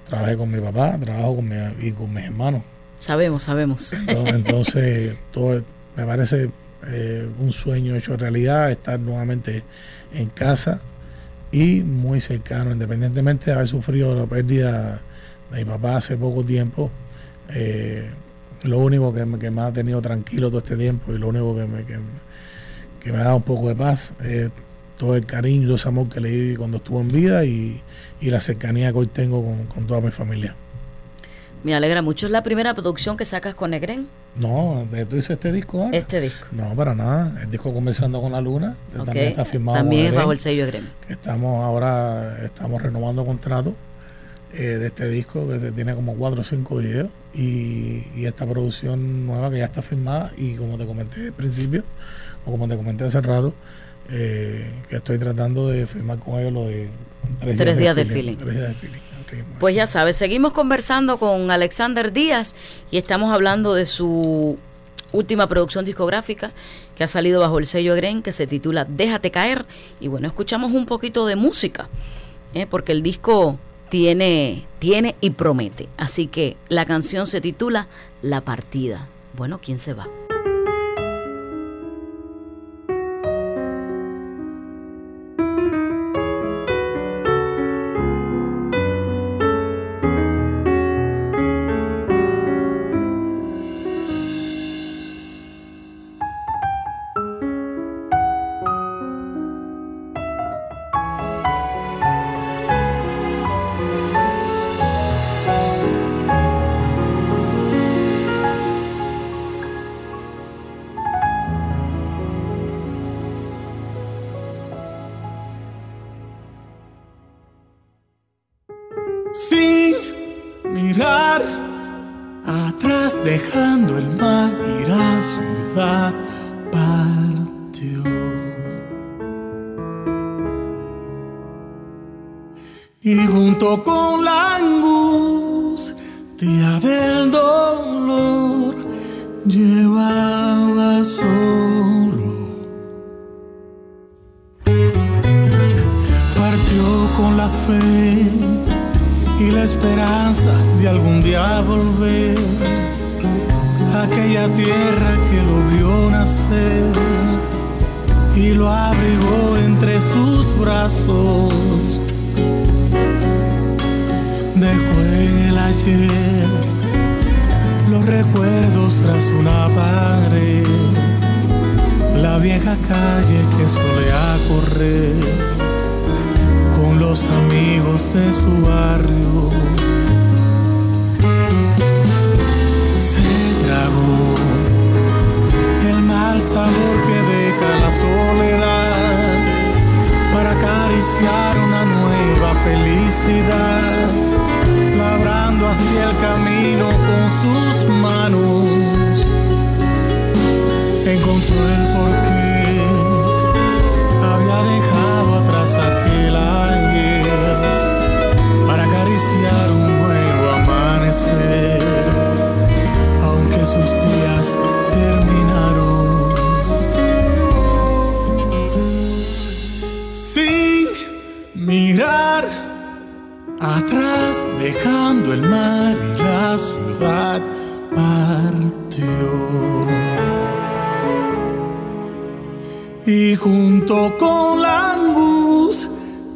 [SPEAKER 2] trabajé con mi papá, trabajo con mi, y con mis hermanos.
[SPEAKER 3] Sabemos, sabemos. [LAUGHS]
[SPEAKER 2] Entonces, todo me parece eh, un sueño hecho realidad, estar nuevamente en casa y muy cercano, independientemente de haber sufrido la pérdida de mi papá hace poco tiempo. eh, lo único que me, que me ha tenido tranquilo todo este tiempo y lo único que me, que, que me ha dado un poco de paz es todo el cariño y todo ese amor que le di cuando estuvo en vida y, y la cercanía que hoy tengo con, con toda mi familia.
[SPEAKER 3] Me alegra mucho. ¿Es la primera producción que sacas con Negren?
[SPEAKER 2] No, ¿de tú hice este disco? Ana?
[SPEAKER 3] Este disco.
[SPEAKER 2] No, para nada. El disco Conversando con la Luna que
[SPEAKER 3] Ok.
[SPEAKER 2] también está firmado
[SPEAKER 3] También es bajo el sello Grem.
[SPEAKER 2] que estamos ahora estamos renovando contrato eh, de este disco que tiene como cuatro o cinco videos y, y esta producción nueva que ya está firmada y como te comenté al principio o como te comenté hace rato eh, que estoy tratando de firmar con ellos lo de tres,
[SPEAKER 3] Tres días de feeling.
[SPEAKER 2] Tres días de feeling.
[SPEAKER 3] Pues ya sabes, seguimos conversando con Alexander Díaz y estamos hablando de su última producción discográfica que ha salido bajo el sello Egren que se titula Déjate caer y bueno, escuchamos un poquito de música ¿eh? porque el disco tiene tiene y promete, así que la canción se titula La partida. Bueno, ¿quién se va?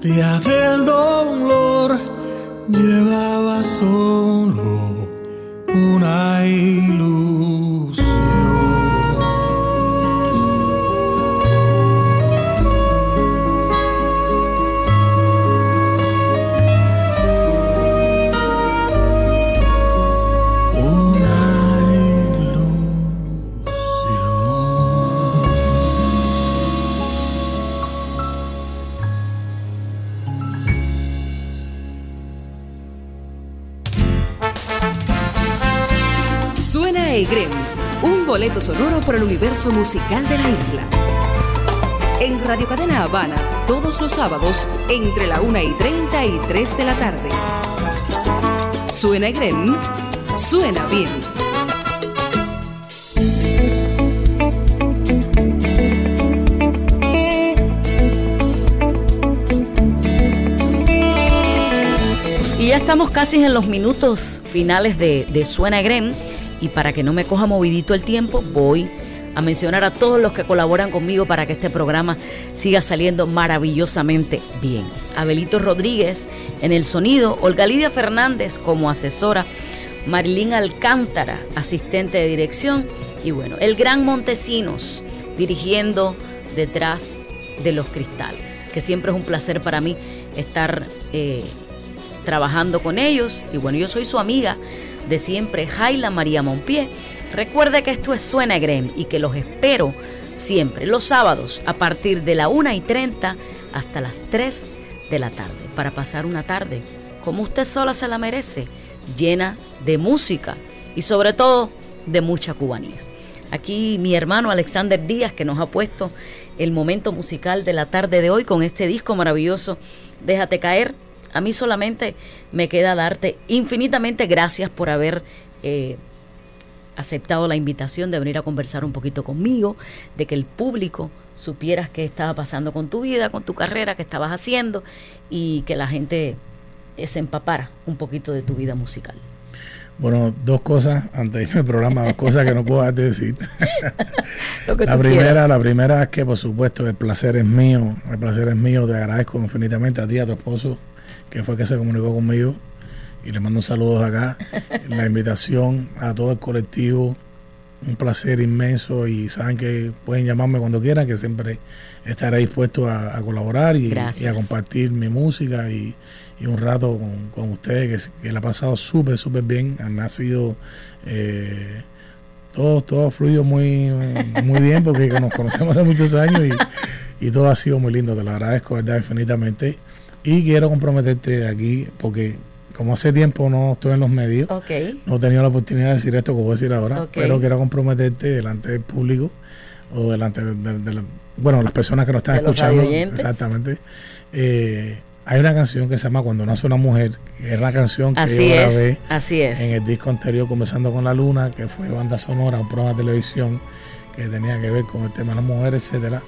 [SPEAKER 4] Angustia del
[SPEAKER 1] musical de la isla. En Radio Cadena Habana, todos los sábados, entre la 1 y 30 y 3 de la tarde. Suena Egrem, suena bien.
[SPEAKER 3] Y ya estamos casi en los minutos finales de, de Suena Grem. Y para que no me coja movidito el tiempo, voy a mencionar a todos los que colaboran conmigo para que este programa siga saliendo maravillosamente bien. Abelito Rodríguez en el sonido, Olga Lidia Fernández como asesora, Marilyn Alcántara, asistente de dirección, y bueno, el gran Montesinos dirigiendo detrás de los cristales, que siempre es un placer para mí estar eh, trabajando con ellos. Y bueno, yo soy su amiga de siempre, Jaila María Monpié. Recuerde que esto es Suena Grem y que los espero siempre los sábados a partir de la 1 y 30 hasta las 3 de la tarde para pasar una tarde como usted sola se la merece, llena de música y sobre todo de mucha cubanía. Aquí mi hermano Alexander Díaz que nos ha puesto el momento musical de la tarde de hoy con este disco maravilloso, Déjate caer. A mí solamente me queda darte infinitamente gracias por haber eh, aceptado la invitación de venir a conversar un poquito conmigo, de que el público supieras qué estaba pasando con tu vida, con tu carrera, qué estabas haciendo y que la gente se empapara un poquito de tu vida musical.
[SPEAKER 2] Bueno, dos cosas antes de irme al programa, dos cosas que no puedo dejar de decir. [LAUGHS]
[SPEAKER 3] Lo que
[SPEAKER 2] la primera,
[SPEAKER 3] quieras.
[SPEAKER 2] la primera es que por supuesto el placer es mío, el placer es mío, te agradezco infinitamente a ti, a tu esposo, que fue que se comunicó conmigo y le mando un saludo de acá, la invitación a todo el colectivo, un placer inmenso y saben que pueden llamarme cuando quieran, que siempre estaré dispuesto a, a colaborar y, a compartir mi música y, y un rato con, con ustedes, que, que la ha pasado súper, súper bien, me ha sido... eh, todo, todo ha fluido muy, muy bien porque nos conocemos hace muchos años y, y todo ha sido muy lindo. Te lo agradezco, ¿verdad? Infinitamente. Y quiero comprometerte aquí porque como hace tiempo no estoy en los medios,
[SPEAKER 3] Ok.
[SPEAKER 2] no he tenido la oportunidad de decir esto que voy a decir ahora, pero quiero comprometerte delante del público o delante de, de- de la- bueno, las personas que nos están escuchando. Exactamente. Eh, hay una canción que se llama Cuando nace una mujer, que es la canción que
[SPEAKER 3] Así
[SPEAKER 2] yo grabé
[SPEAKER 3] es, así es.
[SPEAKER 2] en el disco anterior Conversando con la Luna, que fue banda sonora, un programa de televisión que tenía que ver con el tema de las mujeres, etcétera.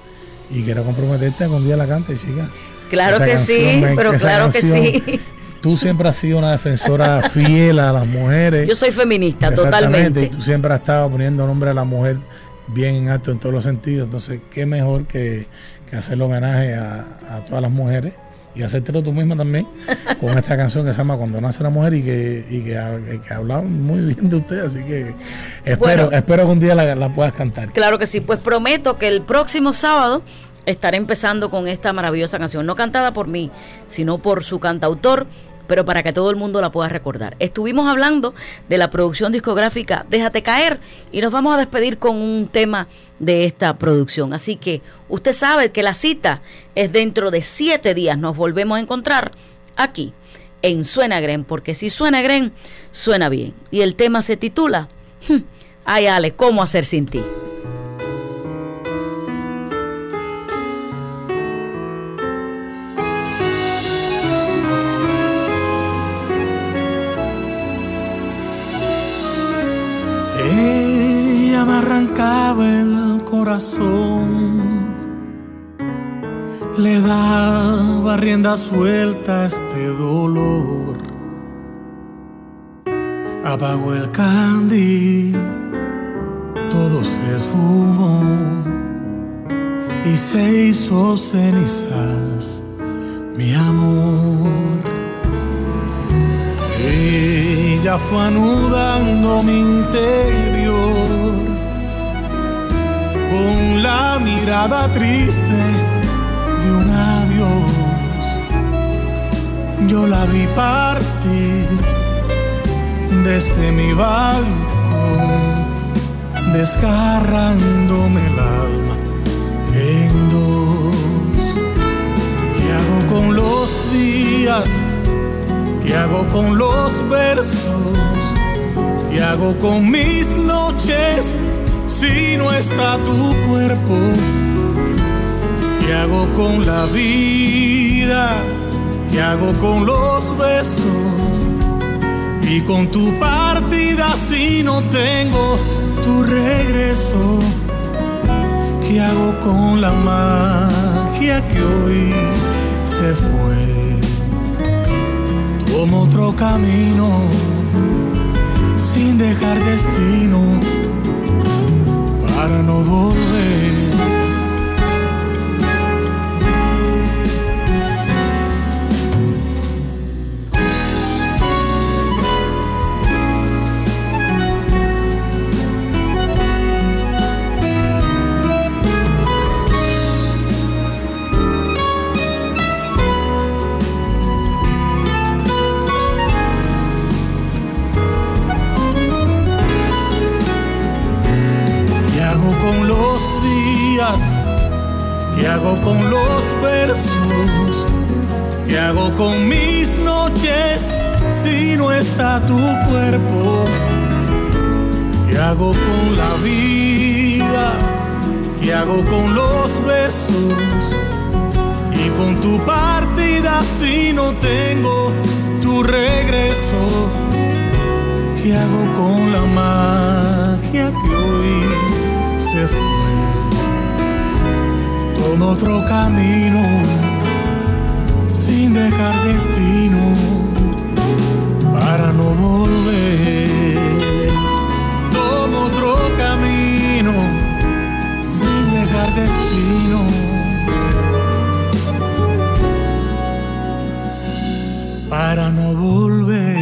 [SPEAKER 2] Y quiero comprometerte a que un día la cante, chica.
[SPEAKER 3] Claro
[SPEAKER 2] Esa
[SPEAKER 3] que sí, pero claro que sí. [LAUGHS]
[SPEAKER 2] Tú siempre has sido una defensora [LAUGHS] fiel a las mujeres.
[SPEAKER 3] Yo soy feminista, totalmente.
[SPEAKER 2] Y tú siempre has estado poniendo nombre a la mujer bien en alto en todos los sentidos. Entonces, qué mejor que, que hacerle homenaje a, a todas las mujeres y hacértelo tú misma también con esta [LAUGHS] canción que se llama Cuando nace una mujer y que, y que, ha- que muy bien de usted. Así que espero,
[SPEAKER 3] Bueno.
[SPEAKER 2] espero que un día la, la puedas cantar.
[SPEAKER 3] Claro que sí, pues prometo que el próximo sábado estaré empezando con esta maravillosa canción, no cantada por mí, sino por su cantautor, pero para que todo el mundo la pueda recordar. Estuvimos hablando de la producción discográfica Déjate caer y nos vamos a despedir con un tema de esta producción. Así que usted sabe que la cita es dentro de siete días. Nos volvemos a encontrar aquí en Suena Gren, porque si suena Gren, suena bien. Y el tema se titula Ay Ale, ¿cómo hacer sin ti?
[SPEAKER 4] El corazón, le daba rienda suelta a este dolor. Apagó el candil, todo se esfumó y se hizo cenizas, mi amor. Ella fue anudando mi interior con la mirada triste de un adiós. Yo la vi partir desde mi balcón, desgarrándome el alma en dos. ¿Qué hago con los días? ¿Qué hago con los versos? ¿Qué hago con mis noches si no está tu cuerpo? ¿Qué hago con la vida? ¿Qué hago con los besos? Y con tu partida si no tengo tu regreso. ¿Qué hago con la magia que hoy se fue? Tomo otro camino sin dejar destino para no volver. tu cuerpo, ¿qué hago con la vida?
[SPEAKER 7] ¿Qué hago con los besos? Y con tu partida si no tengo tu regreso, ¿qué hago con la magia que hoy se fue? Toma otro camino sin dejar destino volver. Tomo otro camino sin dejar destino. Para no volver.